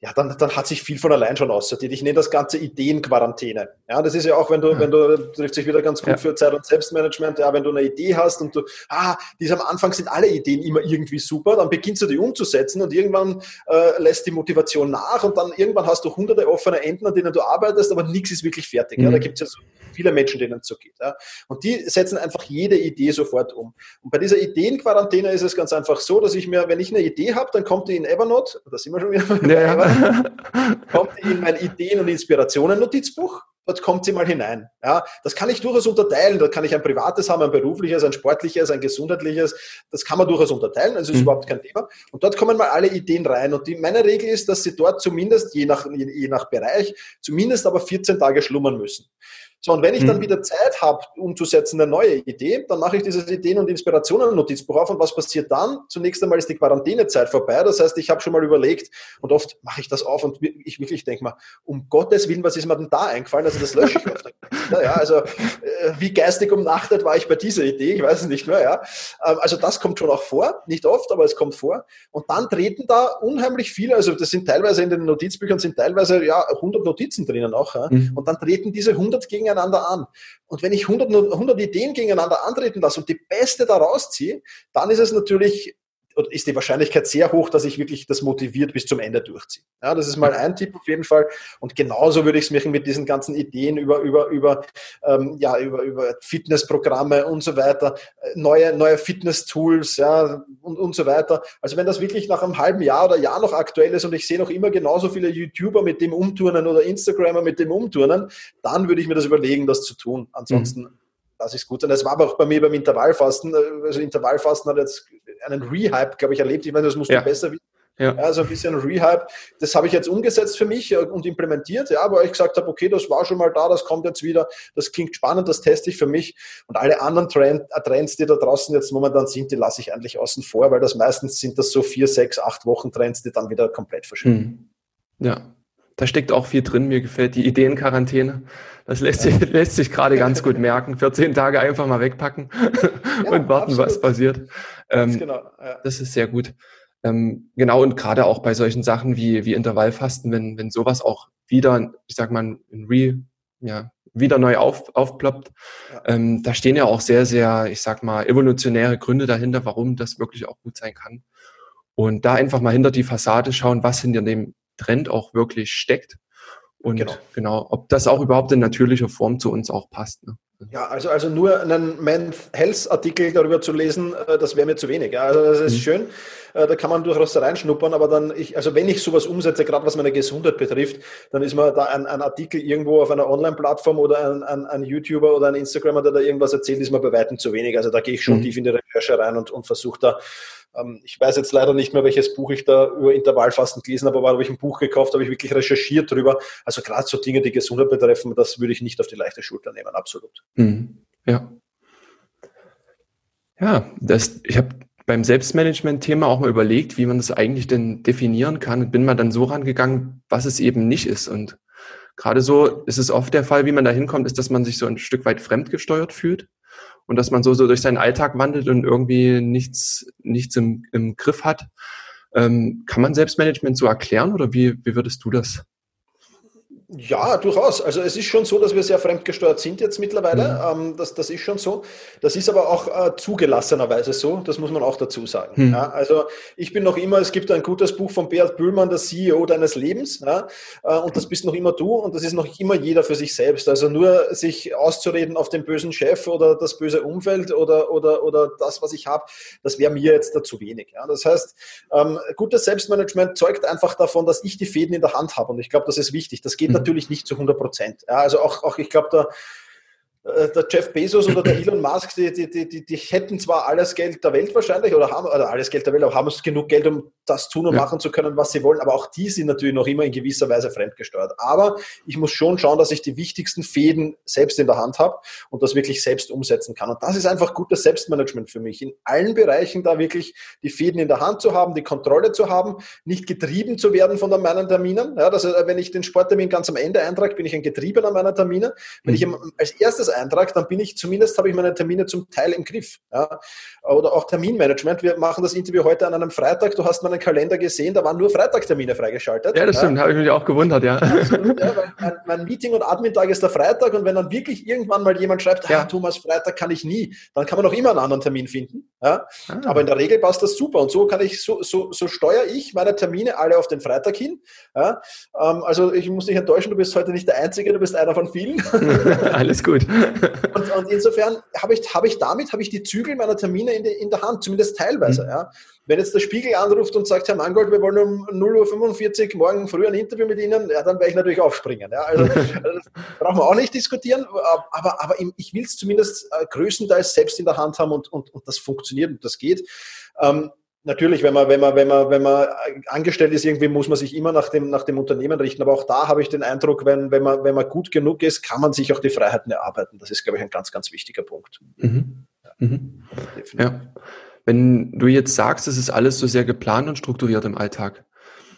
ja, dann, dann hat sich viel von allein schon aussortiert. Ich nenne das Ganze Ideenquarantäne. Ja, das ist ja auch, wenn du, ja. wenn du, trifft sich wieder ganz gut ja. für Zeit- und Selbstmanagement, ja, wenn du eine Idee hast und du, ah, die am Anfang sind alle Ideen immer irgendwie super, dann beginnst du die umzusetzen und irgendwann äh, lässt die Motivation nach und dann irgendwann hast du hunderte offene Enden, an denen du arbeitest, aber nichts ist wirklich fertig. Mhm. Ja, da gibt es ja so viele Menschen, denen es so geht. Ja. Und die setzen einfach jede Idee sofort um. Und bei dieser Ideenquarantäne ist es ganz einfach so, dass ich mir, wenn ich eine Idee habe, dann kommt die in Evernote, da sind wir schon wieder, ja, ja. [LAUGHS] kommt die in mein Ideen- und Inspirationen-Notizbuch dort kommt sie mal hinein. Ja, das kann ich durchaus unterteilen. Da kann ich ein privates haben, ein berufliches, ein sportliches, ein gesundheitliches. Das kann man durchaus unterteilen. Also ist mhm. überhaupt kein Thema. Und dort kommen mal alle Ideen rein. Und die, meine Regel ist, dass sie dort zumindest, je nach, je, je nach Bereich, zumindest aber 14 Tage schlummern müssen. So, und wenn ich dann mhm. wieder Zeit habe, umzusetzen, eine neue Idee, dann mache ich dieses Ideen- und Inspirationen-Notizbuch auf. Und was passiert dann? Zunächst einmal ist die Quarantänezeit vorbei. Das heißt, ich habe schon mal überlegt und oft mache ich das auf und ich wirklich denke mal, um Gottes Willen, was ist mir denn da eingefallen? Also das lösche ich oft. ja, also äh, wie geistig umnachtet war ich bei dieser Idee? Ich weiß es nicht mehr. Ja. Ähm, also das kommt schon auch vor. Nicht oft, aber es kommt vor. Und dann treten da unheimlich viele, also das sind teilweise in den Notizbüchern sind teilweise ja 100 Notizen drinnen auch. Ja. Mhm. Und dann treten diese 100 gegen gegeneinander an. Und wenn ich 100, 100 Ideen gegeneinander antreten lasse und die beste daraus ziehe, dann ist es natürlich ist die Wahrscheinlichkeit sehr hoch, dass ich wirklich das motiviert bis zum Ende durchziehe. Ja, das ist mal ein Tipp auf jeden Fall. Und genauso würde ich es machen mit diesen ganzen Ideen über, über, über, ähm, ja, über, über Fitnessprogramme und so weiter, neue, neue Fitness-Tools, ja, und, und so weiter. Also wenn das wirklich nach einem halben Jahr oder Jahr noch aktuell ist und ich sehe noch immer genauso viele YouTuber mit dem umturnen oder Instagramer mit dem umturnen, dann würde ich mir das überlegen, das zu tun. Ansonsten mhm das ist gut. Und das war aber auch bei mir beim Intervallfasten. Also Intervallfasten hat jetzt einen Rehype, glaube ich, erlebt. Ich meine, das musst ja. du besser wissen. Ja. Also ein bisschen Rehype. Das habe ich jetzt umgesetzt für mich und implementiert, ja, wo ich gesagt habe, okay, das war schon mal da, das kommt jetzt wieder, das klingt spannend, das teste ich für mich. Und alle anderen Trend, äh, Trends, die da draußen jetzt momentan sind, die lasse ich eigentlich außen vor, weil das meistens sind das so vier, sechs, acht Wochen Trends, die dann wieder komplett verschwinden. Hm. Ja, da steckt auch viel drin. Mir gefällt die Ideenquarantäne. Das lässt sich, lässt sich gerade ganz gut merken. 14 Tage einfach mal wegpacken [LAUGHS] ja, und warten, absolut. was passiert. Ähm, genau, ja. Das ist sehr gut. Ähm, genau, und gerade auch bei solchen Sachen wie, wie Intervallfasten, wenn, wenn sowas auch wieder, ich sag mal, in Re, ja, wieder neu auf, aufploppt, ja. ähm, da stehen ja auch sehr, sehr, ich sag mal, evolutionäre Gründe dahinter, warum das wirklich auch gut sein kann. Und da einfach mal hinter die Fassade schauen, was hinter dem Trend auch wirklich steckt. Und genau. genau, ob das auch überhaupt in natürlicher Form zu uns auch passt. Ne? Ja, also, also nur einen Man Health Artikel darüber zu lesen, äh, das wäre mir zu wenig. Also das ist mhm. schön, äh, da kann man durchaus reinschnuppern, aber dann, ich, also wenn ich sowas umsetze, gerade was meine Gesundheit betrifft, dann ist mir da ein, ein Artikel irgendwo auf einer Online-Plattform oder ein, ein, ein, YouTuber oder ein Instagrammer, der da irgendwas erzählt, ist mir bei weitem zu wenig. Also da gehe ich schon mhm. tief in die Recherche rein und, und versuche da ich weiß jetzt leider nicht mehr, welches Buch ich da über Intervallfasten gelesen habe, aber habe ich ein Buch gekauft, habe ich wirklich recherchiert drüber. Also gerade so Dinge, die Gesundheit betreffen, das würde ich nicht auf die leichte Schulter nehmen, absolut. Mhm. Ja. Ja, das, ich habe beim Selbstmanagement-Thema auch mal überlegt, wie man das eigentlich denn definieren kann und bin mal dann so rangegangen, was es eben nicht ist. Und gerade so ist es oft der Fall, wie man da hinkommt, ist, dass man sich so ein Stück weit fremdgesteuert fühlt und dass man so, so durch seinen Alltag wandelt und irgendwie nichts, nichts im, im Griff hat. Ähm, kann man Selbstmanagement so erklären oder wie, wie würdest du das ja, durchaus. Also es ist schon so, dass wir sehr fremdgesteuert sind jetzt mittlerweile. Mhm. Ähm, das, das ist schon so. Das ist aber auch äh, zugelassenerweise so. Das muss man auch dazu sagen. Mhm. Ja, also ich bin noch immer, es gibt ein gutes Buch von Beat Bühlmann, der CEO deines Lebens. Ja, äh, und das bist noch immer du und das ist noch immer jeder für sich selbst. Also nur sich auszureden auf den bösen Chef oder das böse Umfeld oder, oder, oder das, was ich habe, das wäre mir jetzt dazu wenig. Ja, das heißt, ähm, gutes Selbstmanagement zeugt einfach davon, dass ich die Fäden in der Hand habe. Und ich glaube, das ist wichtig. Das geht mhm natürlich nicht zu 100 Prozent. Ja, also auch, auch ich glaube, da der Jeff Bezos oder der Elon Musk, die, die, die, die hätten zwar alles Geld der Welt wahrscheinlich oder haben oder alles Geld der Welt, aber haben genug Geld, um das tun und ja. machen zu können, was sie wollen. Aber auch die sind natürlich noch immer in gewisser Weise fremdgesteuert. Aber ich muss schon schauen, dass ich die wichtigsten Fäden selbst in der Hand habe und das wirklich selbst umsetzen kann. Und das ist einfach gutes Selbstmanagement für mich. In allen Bereichen da wirklich die Fäden in der Hand zu haben, die Kontrolle zu haben, nicht getrieben zu werden von meinen Terminen. Ja, dass, wenn ich den Sporttermin ganz am Ende eintrage, bin ich ein Getriebener meiner Termine. Wenn mhm. ich als erstes eintrage, dann bin ich zumindest, habe ich meine Termine zum Teil im Griff. Ja? Oder auch Terminmanagement. Wir machen das Interview heute an einem Freitag. Du hast meinen Kalender gesehen, da waren nur Freitagtermine freigeschaltet. Ja, das stimmt, habe ich mich auch gewundert, ja. ja mein, mein, Meeting- und Admin-Tag ist der Freitag und wenn dann wirklich irgendwann mal jemand schreibt, ja. ah, Thomas, Freitag kann ich nie, dann kann man auch immer einen anderen Termin finden. Ja? Ah. Aber in der Regel passt das super und so kann ich, so, so, so steuere ich meine Termine alle auf den Freitag hin. Ja? Ähm, also ich muss dich enttäuschen, du bist heute nicht der Einzige, du bist einer von vielen. [LAUGHS] Alles gut. Und, und insofern habe ich, habe ich damit habe ich die Zügel meiner Termine in, die, in der Hand, zumindest teilweise. Mhm. Ja. Wenn jetzt der Spiegel anruft und sagt, Herr Mangold, wir wollen um 0.45 Uhr morgen früh ein Interview mit Ihnen, ja, dann werde ich natürlich aufspringen. Ja. Also, [LAUGHS] also das brauchen wir auch nicht diskutieren, aber, aber ich will es zumindest äh, größtenteils selbst in der Hand haben und, und, und das funktioniert und das geht. Ähm, natürlich, wenn man, wenn man, wenn man, wenn man angestellt ist, irgendwie muss man sich immer nach dem, nach dem Unternehmen richten. Aber auch da habe ich den Eindruck, wenn, wenn man, wenn man gut genug ist, kann man sich auch die Freiheiten erarbeiten. Das ist, glaube ich, ein ganz, ganz wichtiger Punkt. Mhm. Ja. Mhm. ja. Wenn du jetzt sagst, es ist alles so sehr geplant und strukturiert im Alltag.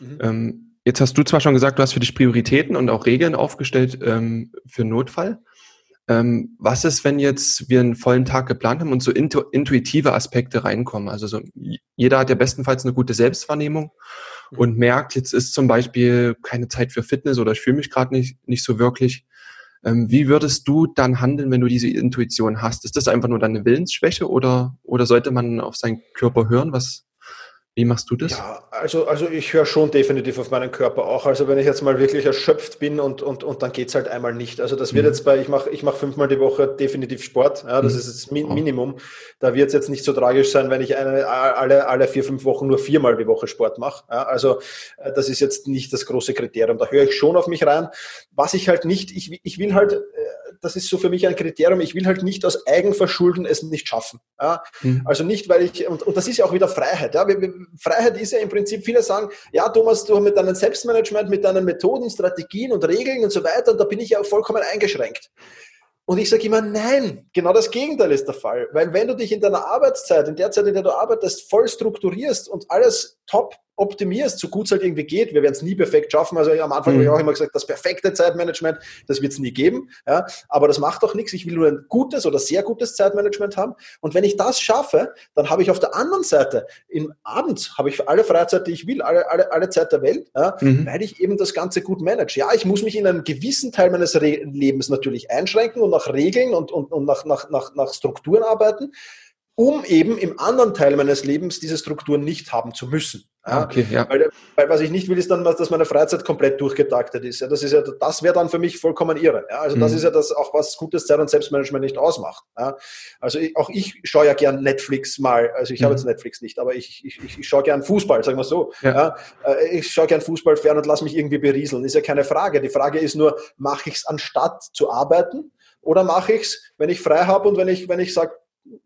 Mhm. Ähm, jetzt hast du zwar schon gesagt, du hast für dich Prioritäten und auch Regeln aufgestellt ähm, für Notfall. Ähm, was ist, wenn jetzt wir einen vollen Tag geplant haben und so intu intuitive Aspekte reinkommen? Also so, jeder hat ja bestenfalls eine gute Selbstwahrnehmung mhm. und merkt, jetzt ist zum Beispiel keine Zeit für Fitness oder ich fühle mich gerade nicht, nicht so wirklich. Ähm, wie würdest du dann handeln, wenn du diese Intuition hast? Ist das einfach nur deine Willensschwäche oder, oder sollte man auf seinen Körper hören? Was, wie machst du das? Ja, also, also ich höre schon definitiv auf meinen Körper auch. Also wenn ich jetzt mal wirklich erschöpft bin und, und, und dann geht's halt einmal nicht. Also das wird mhm. jetzt bei, ich mache ich mach fünfmal die Woche definitiv Sport. Ja, das mhm. ist das Min Minimum. Da wird es jetzt nicht so tragisch sein, wenn ich eine, alle, alle vier, fünf Wochen nur viermal die Woche Sport mache. Ja, also äh, das ist jetzt nicht das große Kriterium. Da höre ich schon auf mich rein. Was ich halt nicht, ich, ich will halt, äh, das ist so für mich ein Kriterium, ich will halt nicht aus Eigenverschulden es nicht schaffen. Ja? Mhm. Also nicht, weil ich, und, und das ist ja auch wieder Freiheit. Ja? Freiheit ist ja im Prinzip, viele sagen, ja Thomas, du mit deinem Selbstmanagement, mit deinen Methoden, Strategien und Regeln und so weiter, da bin ich ja vollkommen eingeschränkt. Und ich sage immer, nein, genau das Gegenteil ist der Fall. Weil wenn du dich in deiner Arbeitszeit, in der Zeit, in der du arbeitest, voll strukturierst und alles top optimierst, so gut es halt irgendwie geht. Wir werden es nie perfekt schaffen. Also am Anfang mhm. habe ich auch immer gesagt, das perfekte Zeitmanagement, das wird es nie geben. Ja, aber das macht doch nichts. Ich will nur ein gutes oder sehr gutes Zeitmanagement haben. Und wenn ich das schaffe, dann habe ich auf der anderen Seite im Abend habe ich alle Freizeit, die ich will, alle, alle, alle Zeit der Welt, ja, mhm. weil ich eben das Ganze gut manage. Ja, ich muss mich in einem gewissen Teil meines Re Lebens natürlich einschränken und nach Regeln und, und, und nach, nach, nach, nach Strukturen arbeiten um eben im anderen Teil meines Lebens diese Strukturen nicht haben zu müssen. Ja? Okay, ja. Weil, weil, was ich nicht will, ist dann, dass meine Freizeit komplett durchgetaktet ist. Ja, das ist ja, das wäre dann für mich vollkommen irre. Ja? Also mhm. das ist ja das auch, was gutes Zeit- und Selbstmanagement nicht ausmacht. Ja? Also ich, auch ich schaue ja gern Netflix mal. Also ich mhm. habe jetzt Netflix nicht, aber ich, ich, ich, schaue gern Fußball, sagen wir so. Ja. ja? Äh, ich schaue gern Fußball fern und lasse mich irgendwie berieseln. Ist ja keine Frage. Die Frage ist nur, mache ich es anstatt zu arbeiten? Oder mache ich es, wenn ich frei habe und wenn ich, wenn ich sage,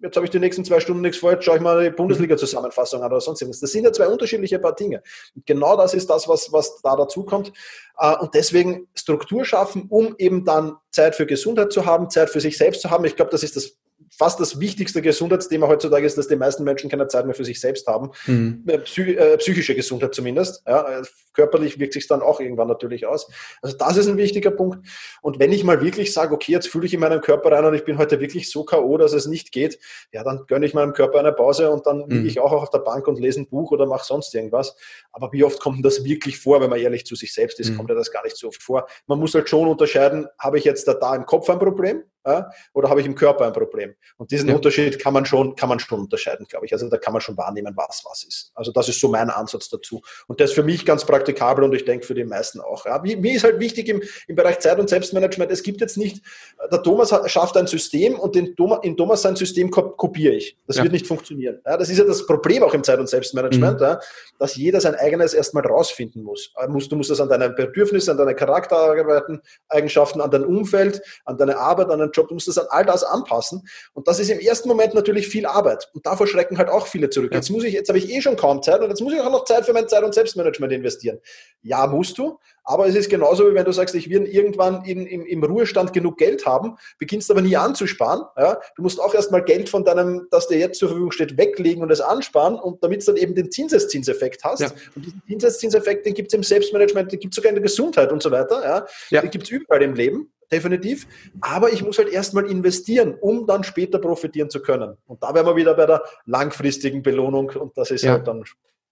jetzt habe ich die nächsten zwei Stunden nichts vor, jetzt schaue ich mal die Bundesliga-Zusammenfassung an oder sonst irgendwas. Das sind ja zwei unterschiedliche Paar Dinge. Und genau das ist das, was, was da dazu kommt. Äh, und deswegen Struktur schaffen, um eben dann Zeit für Gesundheit zu haben, Zeit für sich selbst zu haben. Ich glaube, das ist das fast das wichtigste Gesundheitsthema heutzutage ist, dass die meisten Menschen keine Zeit mehr für sich selbst haben. Mhm. Äh, psy äh, psychische Gesundheit zumindest. Ja, körperlich wirkt sich dann auch irgendwann natürlich aus. Also das ist ein wichtiger Punkt. Und wenn ich mal wirklich sage, okay, jetzt fühle ich in meinem Körper rein und ich bin heute wirklich so K.O., dass es nicht geht, ja, dann gönne ich meinem Körper eine Pause und dann mhm. liege ich auch auf der Bank und lese ein Buch oder mache sonst irgendwas. Aber wie oft kommt das wirklich vor, wenn man ehrlich zu sich selbst ist, mhm. kommt ja das gar nicht so oft vor. Man muss halt schon unterscheiden, habe ich jetzt da, da im Kopf ein Problem? Oder habe ich im Körper ein Problem? Und diesen ja. Unterschied kann man schon, kann man schon unterscheiden, glaube ich. Also da kann man schon wahrnehmen, was was ist. Also das ist so mein Ansatz dazu. Und das ist für mich ganz praktikabel und ich denke für die meisten auch. Ja. Mir ist halt wichtig im, im Bereich Zeit- und Selbstmanagement, es gibt jetzt nicht, der Thomas hat, schafft ein System und den Thomas, in Thomas sein System kopiere ich. Das ja. wird nicht funktionieren. Ja, das ist ja das Problem auch im Zeit- und Selbstmanagement, mhm. dass jeder sein eigenes erstmal rausfinden muss. Du musst das an deinen Bedürfnissen, an deinen Charaktereigenschaften, an dein Umfeld, an deine Arbeit, an deinen Job, du musst das an all das anpassen. Und das ist im ersten Moment natürlich viel Arbeit. Und davor schrecken halt auch viele zurück. Ja. Jetzt muss ich, jetzt habe ich eh schon kaum Zeit und jetzt muss ich auch noch Zeit für mein Zeit- und Selbstmanagement investieren. Ja, musst du. Aber es ist genauso, wie wenn du sagst, ich will irgendwann in, im, im Ruhestand genug Geld haben, beginnst aber nie anzusparen. Ja? Du musst auch erstmal Geld von deinem, das dir jetzt zur Verfügung steht, weglegen und es ansparen und damit du dann eben den Zinseszinseffekt hast. Ja. Und diesen Zinseszinseffekt, den gibt es im Selbstmanagement, den gibt es sogar in der Gesundheit und so weiter. Ja? ja. Den gibt es überall im Leben. Definitiv. Aber ich muss halt erstmal investieren, um dann später profitieren zu können. Und da wären wir wieder bei der langfristigen Belohnung und das ist ja. halt dann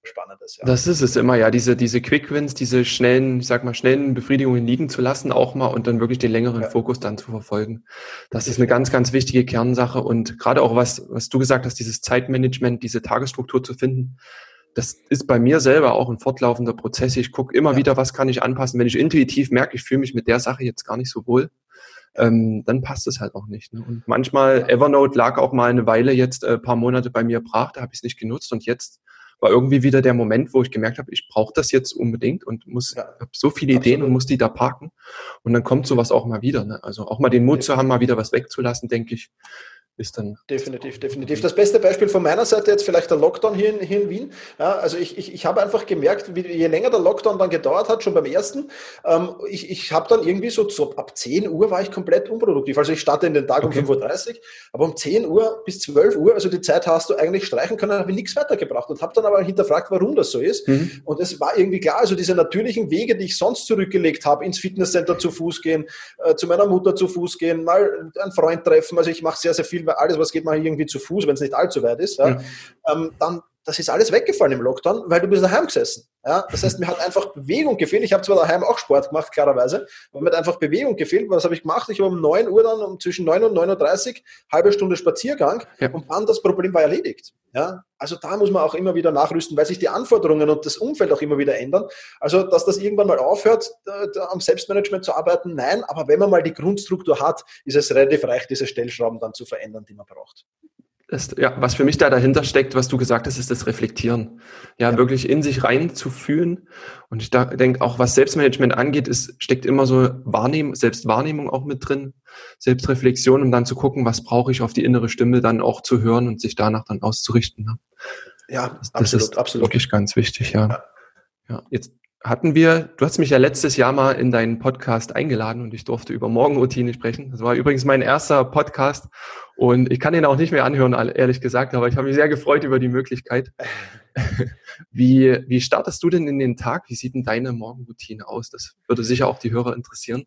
Spannendes. Ja. Das ist es immer, ja, diese, diese Quick Wins, diese schnellen, ich sag mal, schnellen Befriedigungen liegen zu lassen, auch mal und dann wirklich den längeren ja. Fokus dann zu verfolgen. Das ist eine ganz, ganz wichtige Kernsache und gerade auch was, was du gesagt hast, dieses Zeitmanagement, diese Tagesstruktur zu finden, das ist bei mir selber auch ein fortlaufender Prozess. Ich gucke immer ja. wieder, was kann ich anpassen. Wenn ich intuitiv merke, ich fühle mich mit der Sache jetzt gar nicht so wohl, ähm, dann passt es halt auch nicht. Ne? Und manchmal, Evernote lag auch mal eine Weile jetzt, äh, paar Monate bei mir brach, da habe ich es nicht genutzt und jetzt war irgendwie wieder der Moment, wo ich gemerkt habe, ich brauche das jetzt unbedingt und muss, ja. habe so viele Ideen Absolut. und muss die da parken. Und dann kommt sowas auch mal wieder. Ne? Also auch mal den Mut zu haben, mal wieder was wegzulassen, denke ich, ist dann. Definitiv, definitiv. Das beste Beispiel von meiner Seite jetzt vielleicht der Lockdown hier in, hier in Wien. Ja, also ich, ich, ich habe einfach gemerkt, wie, je länger der Lockdown dann gedauert hat, schon beim ersten, ähm, ich, ich habe dann irgendwie so, so ab 10 Uhr war ich komplett unproduktiv. Also ich starte in den Tag okay. um 5.30 Uhr, aber um 10 Uhr bis 12 Uhr, also die Zeit hast du eigentlich streichen können, habe ich nichts weitergebracht und habe dann aber hinterfragt, warum das so ist. Mhm. Und es war irgendwie klar, also diese natürlichen Wege, die ich sonst zurückgelegt habe, ins Fitnesscenter zu Fuß gehen, äh, zu meiner Mutter zu Fuß gehen, mal einen Freund treffen, also ich mache sehr, sehr viel, weil alles, was geht, mache ich irgendwie zu Fuß, wenn es nicht allzu weit ist, ja, ähm, dann das ist alles weggefallen im Lockdown, weil du bist daheim gesessen. Ja? Das heißt, mir hat einfach Bewegung gefehlt. Ich habe zwar daheim auch Sport gemacht, klarerweise, aber mir hat einfach Bewegung gefehlt. Was habe ich gemacht? Ich habe um 9 Uhr dann, um zwischen 9 und 9.30 Uhr, halbe Stunde Spaziergang ja. und dann das Problem war erledigt. Ja? Also da muss man auch immer wieder nachrüsten, weil sich die Anforderungen und das Umfeld auch immer wieder ändern. Also, dass das irgendwann mal aufhört, am Selbstmanagement zu arbeiten, nein, aber wenn man mal die Grundstruktur hat, ist es relativ reich, diese Stellschrauben dann zu verändern, die man braucht ist, ja, was für mich da dahinter steckt, was du gesagt hast, ist das Reflektieren. Ja, ja. wirklich in sich rein zu fühlen. Und ich denke, auch was Selbstmanagement angeht, ist, steckt immer so Wahrnehmung, Selbstwahrnehmung auch mit drin, Selbstreflexion, um dann zu gucken, was brauche ich auf die innere Stimme dann auch zu hören und sich danach dann auszurichten. Ne? Ja, das, das absolut, ist absolut. wirklich ganz wichtig, ja. ja. ja. Jetzt hatten wir, du hast mich ja letztes Jahr mal in deinen Podcast eingeladen und ich durfte über Morgenroutine sprechen. Das war übrigens mein erster Podcast und ich kann ihn auch nicht mehr anhören, ehrlich gesagt, aber ich habe mich sehr gefreut über die Möglichkeit. [LAUGHS] Wie, wie startest du denn in den Tag? Wie sieht denn deine Morgenroutine aus? Das würde sicher auch die Hörer interessieren.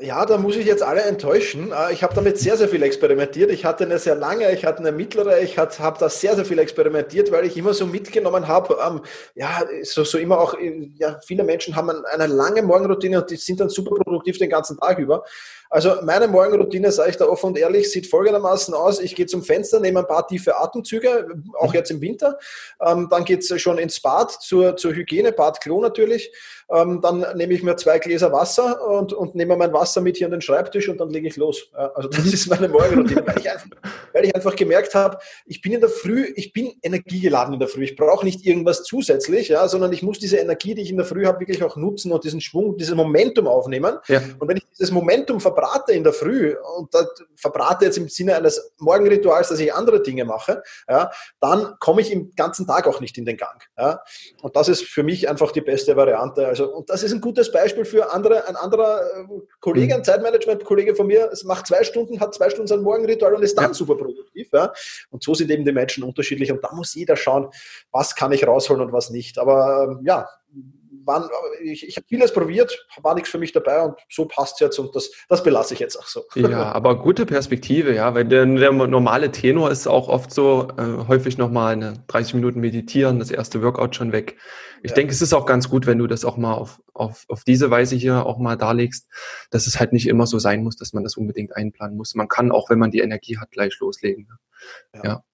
Ja, da muss ich jetzt alle enttäuschen. Äh, ich habe damit sehr, sehr viel experimentiert. Ich hatte eine sehr lange, ich hatte eine mittlere, ich habe da sehr, sehr viel experimentiert, weil ich immer so mitgenommen habe, ähm, ja, so, so immer auch, ja, viele Menschen haben eine lange Morgenroutine und die sind dann super produktiv den ganzen Tag über. Also meine Morgenroutine, sage ich da offen und ehrlich, sieht folgendermaßen aus. Ich gehe zum Fenster, nehme ein paar tiefe Atemzüge, auch jetzt im Winter. Ähm, dann geht's schon ins Bad, zur, zur Hygiene, Bad, Klo natürlich. Ähm, dann nehme ich mir zwei Gläser Wasser und, und nehme mein Wasser mit hier an den Schreibtisch und dann lege ich los. Also das ist meine Morgenroutine, weil ich einfach, weil ich einfach gemerkt habe, ich bin in der Früh, ich bin energiegeladen in der Früh. Ich brauche nicht irgendwas zusätzlich, ja, sondern ich muss diese Energie, die ich in der Früh habe, wirklich auch nutzen und diesen Schwung, dieses Momentum aufnehmen. Ja. Und wenn ich dieses Momentum verbrate in der Früh und das verbrate jetzt im Sinne eines Morgenrituals, dass ich andere Dinge mache, ja, dann komme ich im ganzen Tag auch nicht in den Gang. Ja. Und das ist für mich einfach die beste Variante. Also, und das ist ein gutes Beispiel für andere, ein anderer äh, Kollege, ein mhm. Zeitmanagement-Kollege von mir, es macht zwei Stunden, hat zwei Stunden sein Morgenritual und ist dann ja. super produktiv. Ja. Und so sind eben die Menschen unterschiedlich und da muss jeder schauen, was kann ich rausholen und was nicht. Aber ähm, ja, waren, ich, ich habe vieles probiert, war nichts für mich dabei und so passt es jetzt und das, das belasse ich jetzt auch so. Ja, aber gute Perspektive, ja, weil der, der normale Tenor ist auch oft so, äh, häufig nochmal eine 30 Minuten meditieren, das erste Workout schon weg. Ich ja. denke, es ist auch ganz gut, wenn du das auch mal auf, auf, auf diese Weise hier auch mal darlegst, dass es halt nicht immer so sein muss, dass man das unbedingt einplanen muss. Man kann auch, wenn man die Energie hat, gleich loslegen. ja. ja.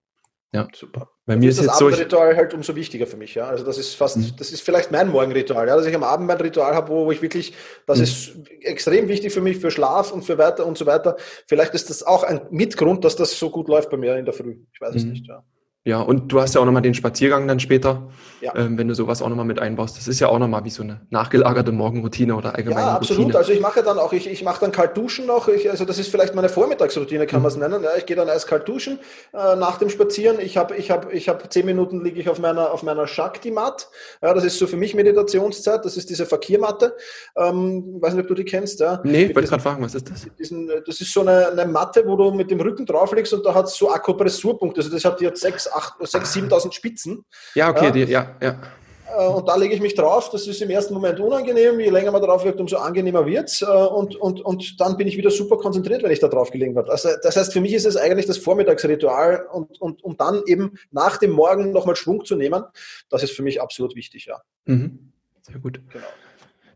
Ja, super. Bei mir ist, ist das Abendritual halt umso wichtiger für mich. Ja? Also das ist fast, mhm. das ist vielleicht mein Morgenritual, ja? dass ich am Abend mein Ritual habe, wo, wo ich wirklich, das mhm. ist extrem wichtig für mich, für Schlaf und für weiter und so weiter. Vielleicht ist das auch ein Mitgrund, dass das so gut läuft bei mir in der Früh. Ich weiß mhm. es nicht. Ja. Ja, und du hast ja auch nochmal den Spaziergang dann später, ja. ähm, wenn du sowas auch nochmal mit einbaust. Das ist ja auch nochmal wie so eine nachgelagerte Morgenroutine oder allgemeine Ja, absolut. Routine. Also ich mache dann auch, ich, ich mache dann kalt duschen noch. Ich, also das ist vielleicht meine Vormittagsroutine, kann mhm. man es nennen. Ja, ich gehe dann erst kalt duschen äh, nach dem Spazieren. Ich habe ich hab, ich hab zehn Minuten liege ich auf meiner, auf meiner Shakti-Mat. Ja, das ist so für mich Meditationszeit. Das ist diese Fakir-Matte. Ähm, weiß nicht, ob du die kennst. Ja. Nee, ich wollte gerade fragen, was ist das? Diesen, das ist so eine, eine Matte, wo du mit dem Rücken drauf liegst und da hat so Akupressurpunkte. Also das hat jetzt sechs, acht, sechs, 7.000 Spitzen. Ja, okay, ja. Die, ja, ja. Äh, und da lege ich mich drauf. Das ist im ersten Moment unangenehm. Je länger man drauf wirkt, umso angenehmer wird's. Äh, und, und, und dann bin ich wieder super konzentriert, wenn ich da drauf gelegen habe. Also, das heißt, für mich ist es eigentlich das Vormittagsritual und, und, und dann eben nach dem Morgen nochmal Schwung zu nehmen. Das ist für mich absolut wichtig, ja. Mhm. Sehr gut. Genau.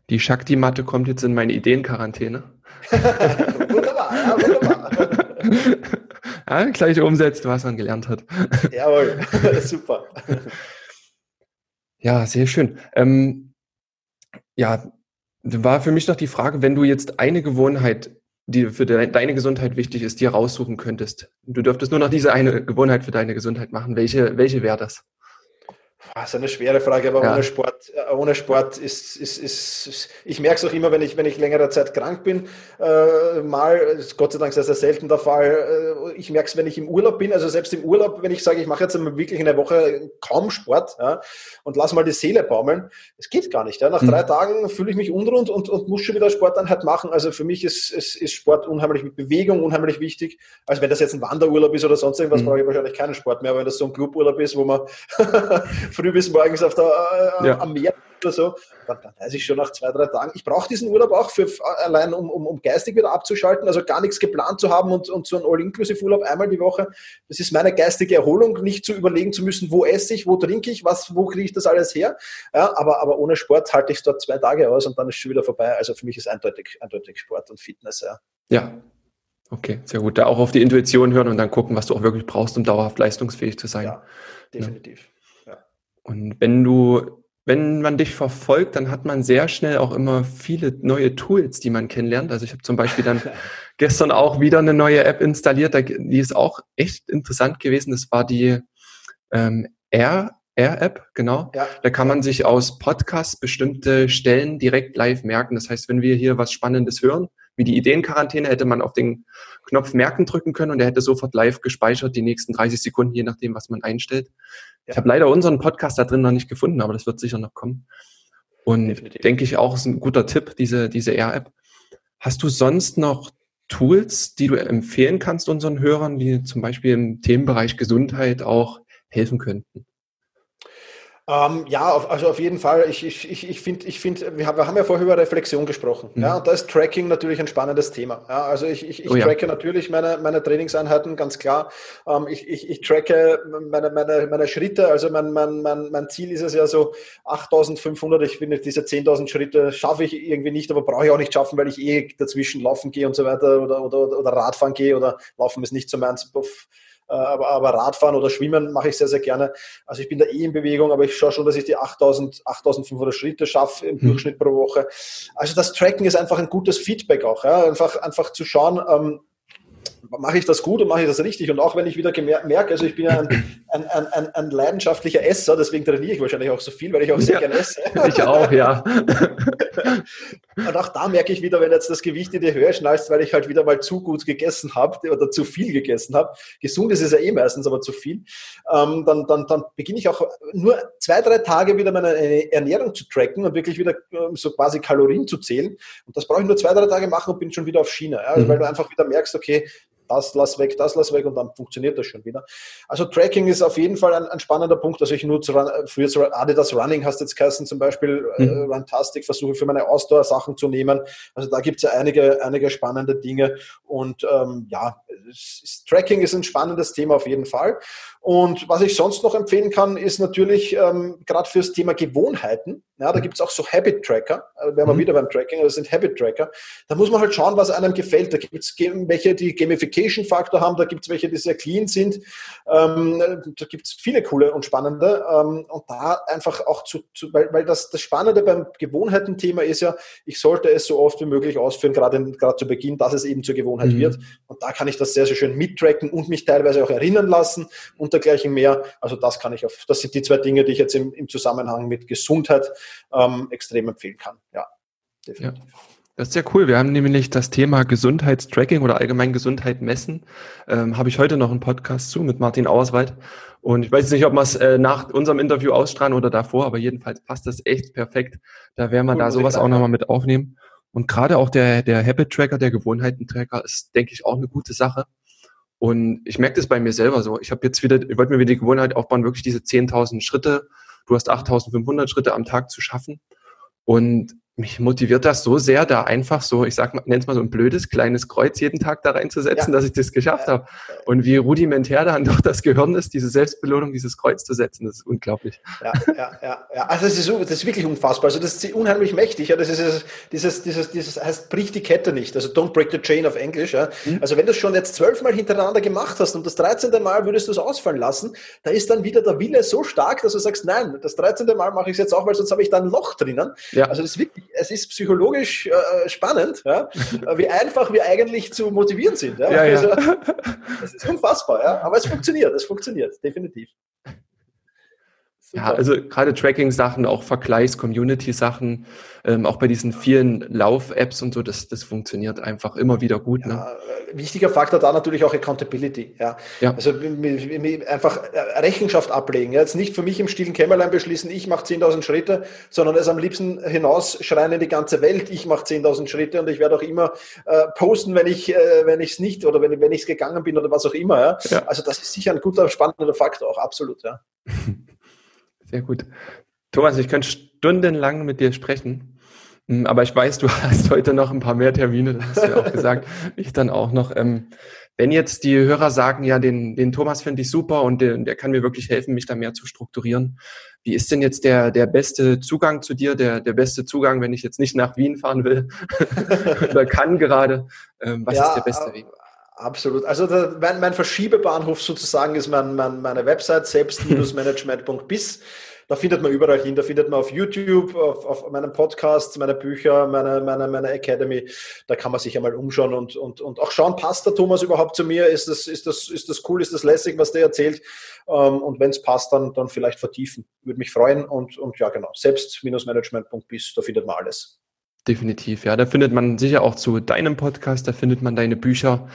Die Shakti-Matte kommt jetzt in meine Ideenquarantäne. [LAUGHS] wunderbar, ja, wunderbar. [LAUGHS] [LAUGHS] ja, gleich umsetzt, was man gelernt hat. [LAUGHS] Jawohl, [LAUGHS] super. Ja, sehr schön. Ähm, ja, war für mich noch die Frage, wenn du jetzt eine Gewohnheit, die für de deine Gesundheit wichtig ist, dir raussuchen könntest. Du dürftest nur noch diese eine Gewohnheit für deine Gesundheit machen. Welche, welche wäre das? Das ist eine schwere Frage, aber ja. ohne Sport, äh, ohne Sport ist, ist, ist, ist ich merke es auch immer, wenn ich, wenn ich längere Zeit krank bin, äh, mal, Gott sei Dank ist das sehr selten der Fall, äh, ich merke es, wenn ich im Urlaub bin, also selbst im Urlaub, wenn ich sage, ich mache jetzt wirklich eine Woche kaum Sport ja, und lass mal die Seele baumeln, es geht gar nicht. Ja. Nach mhm. drei Tagen fühle ich mich unrund und, und muss schon wieder Sporteinheit machen. Also für mich ist, ist, ist Sport unheimlich mit Bewegung unheimlich wichtig. Also wenn das jetzt ein Wanderurlaub ist oder sonst irgendwas, mhm. brauche ich wahrscheinlich keinen Sport mehr, aber wenn das so ein Cluburlaub ist, wo man früh bis morgens auf der, äh, ja. am Meer oder so, dann, dann, weiß ich schon nach zwei, drei Tagen, ich brauche diesen Urlaub auch für allein, um, um, um geistig wieder abzuschalten, also gar nichts geplant zu haben und, und so ein All-Inclusive-Urlaub einmal die Woche. Das ist meine geistige Erholung, nicht zu überlegen zu müssen, wo esse ich, wo trinke ich, was, wo kriege ich das alles her. Ja, aber, aber ohne Sport halte ich es dort zwei Tage aus und dann ist schon wieder vorbei. Also für mich ist eindeutig, eindeutig Sport und Fitness. Ja. ja. Okay, sehr gut. Da auch auf die Intuition hören und dann gucken, was du auch wirklich brauchst, um dauerhaft leistungsfähig zu sein. Ja, definitiv. Und wenn du, wenn man dich verfolgt, dann hat man sehr schnell auch immer viele neue Tools, die man kennenlernt. Also ich habe zum Beispiel dann [LAUGHS] gestern auch wieder eine neue App installiert, die ist auch echt interessant gewesen. Das war die ähm, Air, Air-App, genau. Ja. Da kann man sich aus Podcasts bestimmte Stellen direkt live merken. Das heißt, wenn wir hier was Spannendes hören, wie die Ideenquarantäne, hätte man auf den Knopf Merken drücken können und er hätte sofort live gespeichert, die nächsten 30 Sekunden, je nachdem, was man einstellt. Ja. Ich habe leider unseren Podcast da drin noch nicht gefunden, aber das wird sicher noch kommen. Und Definitiv. denke ich auch, ist ein guter Tipp, diese, diese R-App. Hast du sonst noch Tools, die du empfehlen kannst unseren Hörern, die zum Beispiel im Themenbereich Gesundheit auch helfen könnten? Ähm, ja, auf, also auf jeden Fall. Ich, ich, ich, ich finde, ich find, wir, haben, wir haben ja vorher über Reflexion gesprochen. Mhm. Ja, und da ist Tracking natürlich ein spannendes Thema. Ja, also ich, ich, ich oh, ja. tracke natürlich meine, meine Trainingseinheiten, ganz klar. Ähm, ich, ich, ich tracke meine, meine, meine Schritte. Also mein, mein, mein, mein Ziel ist es ja so 8500. Ich finde, diese 10.000 Schritte schaffe ich irgendwie nicht, aber brauche ich auch nicht schaffen, weil ich eh dazwischen laufen gehe und so weiter oder, oder, oder Radfahren gehe oder laufen ist nicht so meins. Aber, aber Radfahren oder Schwimmen mache ich sehr, sehr gerne. Also ich bin da eh in Bewegung, aber ich schaue schon, dass ich die 8000, 8500 Schritte schaffe im mhm. Durchschnitt pro Woche. Also das Tracken ist einfach ein gutes Feedback auch. Ja? Einfach, einfach zu schauen, ähm, mache ich das gut und mache ich das richtig? Und auch wenn ich wieder merke, also ich bin ja ein, ein, ein, ein, leidenschaftlicher Esser, deswegen trainiere ich wahrscheinlich auch so viel, weil ich auch sehr ja, gerne esse. [LAUGHS] Ich auch, ja. und auch da merke ich wieder, wenn jetzt das Gewicht in die Höhe schnallst, weil ich halt wieder mal zu gut gegessen habe oder zu viel gegessen habe. Gesund ist es ja eh meistens, aber zu viel. Ähm, dann, dann, dann beginne ich auch nur zwei, drei Tage wieder meine Ernährung zu tracken und wirklich wieder ähm, so quasi Kalorien zu zählen. Und das brauche ich nur zwei, drei Tage machen und bin schon wieder auf Schiene. Ja? Also, mhm. Weil du einfach wieder merkst, okay, das lass weg, das lass weg und dann funktioniert das schon wieder. Also Tracking ist auf jeden Fall ein, ein spannender Punkt. Also ich nutze für so Adidas Running hast jetzt geheißen zum Beispiel, äh, mhm. äh, Runtastic, versuche für meine Ausdauer-Sachen zu nehmen. Also da gibt es ja einige, einige spannende Dinge und ähm, ja, ist, Tracking ist ein spannendes Thema auf jeden Fall. Und was ich sonst noch empfehlen kann, ist natürlich ähm, gerade fürs Thema Gewohnheiten. Ja, da mhm. gibt es auch so Habit Tracker. Da wären wir mhm. wieder beim Tracking, das sind Habit Tracker. Da muss man halt schauen, was einem gefällt. Da gibt es welche, die Gamification-Faktor haben, da gibt es welche, die sehr clean sind. Ähm, da gibt es viele coole und spannende. Ähm, und da einfach auch zu, zu weil, weil das, das Spannende beim Gewohnheiten-Thema ist ja, ich sollte es so oft wie möglich ausführen, gerade, gerade zu Beginn, dass es eben zur Gewohnheit mhm. wird. Und da kann ich das sehr, sehr schön mittracken und mich teilweise auch erinnern lassen und dergleichen mehr. Also das kann ich auf, das sind die zwei Dinge, die ich jetzt im, im Zusammenhang mit Gesundheit ähm, extrem empfehlen kann. Ja, definitiv. Ja. Das ist sehr cool. Wir haben nämlich das Thema Gesundheitstracking oder allgemein Gesundheit messen. Ähm, Habe ich heute noch einen Podcast zu mit Martin Auerswald. Und ich weiß nicht, ob wir es äh, nach unserem Interview ausstrahlen oder davor, aber jedenfalls passt das echt perfekt. Da werden wir cool, da sowas auch nochmal mit aufnehmen. Und gerade auch der, der Habit Tracker, der Gewohnheiten-Tracker ist, denke ich, auch eine gute Sache. Und ich merke das bei mir selber so. Ich habe jetzt wieder, ich wollte mir wieder die Gewohnheit aufbauen, wirklich diese 10.000 Schritte du hast 8500 Schritte am Tag zu schaffen. Und mich motiviert das so sehr, da einfach so, ich sag mal, nenn's mal so ein blödes kleines Kreuz jeden Tag da reinzusetzen, ja. dass ich das geschafft habe. Und wie rudimentär dann doch das Gehirn ist, diese Selbstbelohnung, dieses Kreuz zu setzen, das ist unglaublich. Ja, ja, ja. ja. Also das ist, das ist wirklich unfassbar. Also das ist unheimlich mächtig. Ja. Das ist dieses, dieses, dieses heißt, brich die Kette nicht. Also don't break the chain auf Englisch. Ja. Mhm. Also wenn du es schon jetzt zwölfmal hintereinander gemacht hast und das 13. Mal würdest du es ausfallen lassen, da ist dann wieder der Wille so stark, dass du sagst, nein, das 13. Mal mache ich es jetzt auch, weil sonst habe ich da ein Loch drinnen. Ja. Also das ist wirklich es ist psychologisch äh, spannend, ja, wie einfach wir eigentlich zu motivieren sind. Ja? Ja, also, das ist unfassbar, ja? aber es funktioniert, es funktioniert, definitiv. Ja, also gerade Tracking-Sachen, auch Vergleichs-Community-Sachen, ähm, auch bei diesen vielen Lauf-Apps und so, das, das funktioniert einfach immer wieder gut. Ne? Ja, äh, wichtiger Faktor da natürlich auch Accountability. Ja. ja. Also einfach äh, Rechenschaft ablegen. Ja. Jetzt nicht für mich im stillen Kämmerlein beschließen, ich mache 10.000 Schritte, sondern es am liebsten hinausschreien in die ganze Welt, ich mache 10.000 Schritte und ich werde auch immer äh, posten, wenn ich äh, wenn ich es nicht oder wenn, wenn ich es gegangen bin oder was auch immer. Also das ist sicher ein guter, spannender Faktor auch, absolut. Ja. [LAUGHS] Sehr gut. Thomas, ich könnte stundenlang mit dir sprechen, hm, aber ich weiß, du [LAUGHS] hast heute noch ein paar mehr Termine, das hast du ja auch gesagt. [LAUGHS] Ich dann auch noch. Ähm, wenn jetzt die Hörer sagen, ja, den, den Thomas finde ich super und der, der kann mir wirklich helfen, mich da mehr zu strukturieren. Wie ist denn jetzt der, der beste Zugang zu dir, der, der beste Zugang, wenn ich jetzt nicht nach Wien fahren will [LAUGHS] oder kann gerade? Ähm, was ja, ist der beste Weg? Absolut. Also der, mein, mein Verschiebebahnhof sozusagen ist mein, mein, meine Website selbst-management.bis. Da findet man überall hin. Da findet man auf YouTube, auf, auf meinem Podcast, meine Bücher, meine, meine, meine Academy. Da kann man sich einmal umschauen und, und, und auch schauen, passt der Thomas überhaupt zu mir? Ist das, ist das, ist das cool? Ist das lässig, was der erzählt? Ähm, und wenn es passt, dann, dann vielleicht vertiefen. Würde mich freuen. Und, und ja, genau. Selbst-management.bis, da findet man alles. Definitiv, ja. Da findet man sicher auch zu deinem Podcast, da findet man deine Bücher.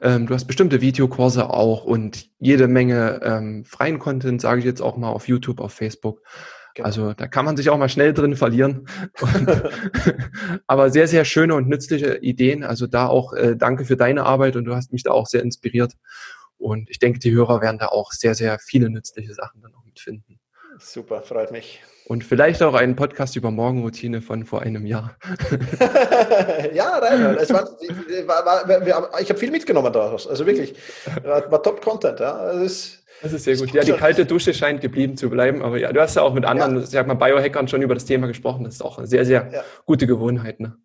Ähm, du hast bestimmte Videokurse auch und jede Menge ähm, freien Content, sage ich jetzt auch mal auf YouTube, auf Facebook. Genau. Also da kann man sich auch mal schnell drin verlieren. Und, [LAUGHS] aber sehr, sehr schöne und nützliche Ideen. Also da auch äh, danke für deine Arbeit und du hast mich da auch sehr inspiriert. Und ich denke, die Hörer werden da auch sehr, sehr viele nützliche Sachen dann auch mitfinden. Super, freut mich. Und vielleicht auch einen Podcast über Morgenroutine von vor einem Jahr. [LAUGHS] ja, nein, es war, war, ich habe viel mitgenommen daraus. Also wirklich, war, war Top-Content. Ja. Also es, das ist sehr gut. Ja, die kalte Dusche scheint geblieben zu bleiben. Aber ja, du hast ja auch mit anderen, ja. sag mal, Biohackern schon über das Thema gesprochen. Das ist auch eine sehr, sehr ja. gute Gewohnheit. Ne?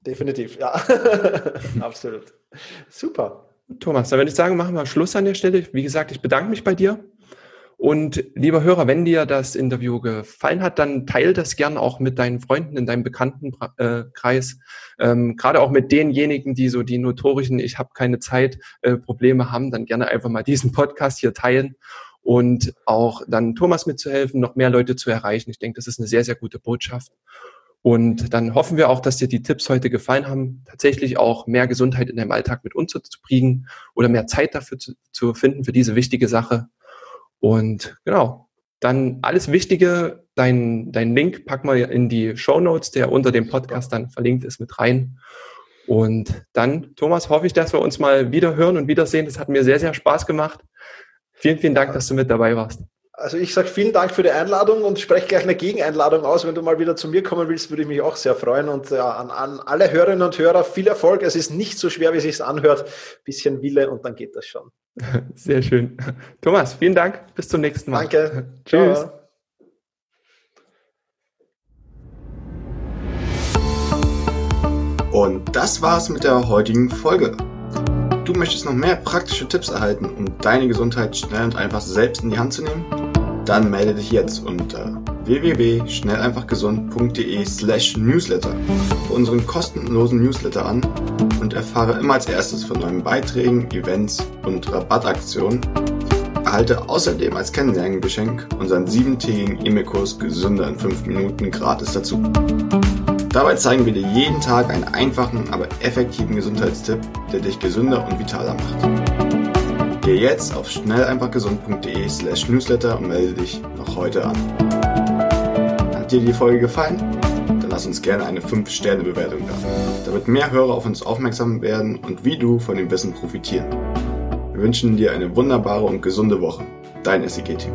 Definitiv, ja. [LAUGHS] Absolut. Super. Thomas, dann würde ich sagen, machen wir Schluss an der Stelle. Wie gesagt, ich bedanke mich bei dir und lieber Hörer, wenn dir das Interview gefallen hat, dann teile das gern auch mit deinen Freunden in deinem Bekanntenkreis. Ähm, Gerade auch mit denjenigen, die so die notorischen Ich habe keine Zeit äh, Probleme haben, dann gerne einfach mal diesen Podcast hier teilen und auch dann Thomas mitzuhelfen, noch mehr Leute zu erreichen. Ich denke, das ist eine sehr, sehr gute Botschaft. Und dann hoffen wir auch, dass dir die Tipps heute gefallen haben, tatsächlich auch mehr Gesundheit in deinem Alltag mit uns zu bringen oder mehr Zeit dafür zu, zu finden für diese wichtige Sache. Und genau, dann alles Wichtige, dein, dein Link pack mal in die Show Notes, der unter dem Podcast dann verlinkt ist, mit rein. Und dann, Thomas, hoffe ich, dass wir uns mal wieder hören und wiedersehen. Das hat mir sehr, sehr Spaß gemacht. Vielen, vielen Dank, dass du mit dabei warst. Also ich sage vielen Dank für die Einladung und spreche gleich eine Gegeneinladung aus. Wenn du mal wieder zu mir kommen willst, würde ich mich auch sehr freuen. Und ja, an, an alle Hörerinnen und Hörer viel Erfolg. Es ist nicht so schwer, wie es sich anhört. Bisschen Wille und dann geht das schon. [LAUGHS] Sehr schön. Thomas, vielen Dank. Bis zum nächsten Mal. Danke. [LAUGHS] Tschüss. Und das war's mit der heutigen Folge. Du möchtest noch mehr praktische Tipps erhalten, um deine Gesundheit schnell und einfach selbst in die Hand zu nehmen? Dann melde dich jetzt unter www.schnelleinfachgesund.de slash newsletter für unseren kostenlosen Newsletter an und erfahre immer als erstes von neuen Beiträgen, Events und Rabattaktionen. Erhalte außerdem als Kennenlerngeschenk unseren siebentägigen E-Mail-Kurs Gesünder in 5 Minuten gratis dazu. Dabei zeigen wir dir jeden Tag einen einfachen, aber effektiven Gesundheitstipp, der dich gesünder und vitaler macht. Geh jetzt auf schnelleinfachgesund.de slash newsletter und melde dich noch heute an. Hat dir die Folge gefallen? Dann lass uns gerne eine 5-Sterne-Bewertung da, damit mehr Hörer auf uns aufmerksam werden und wie du von dem Wissen profitieren. Wir wünschen dir eine wunderbare und gesunde Woche. Dein SEG-Team.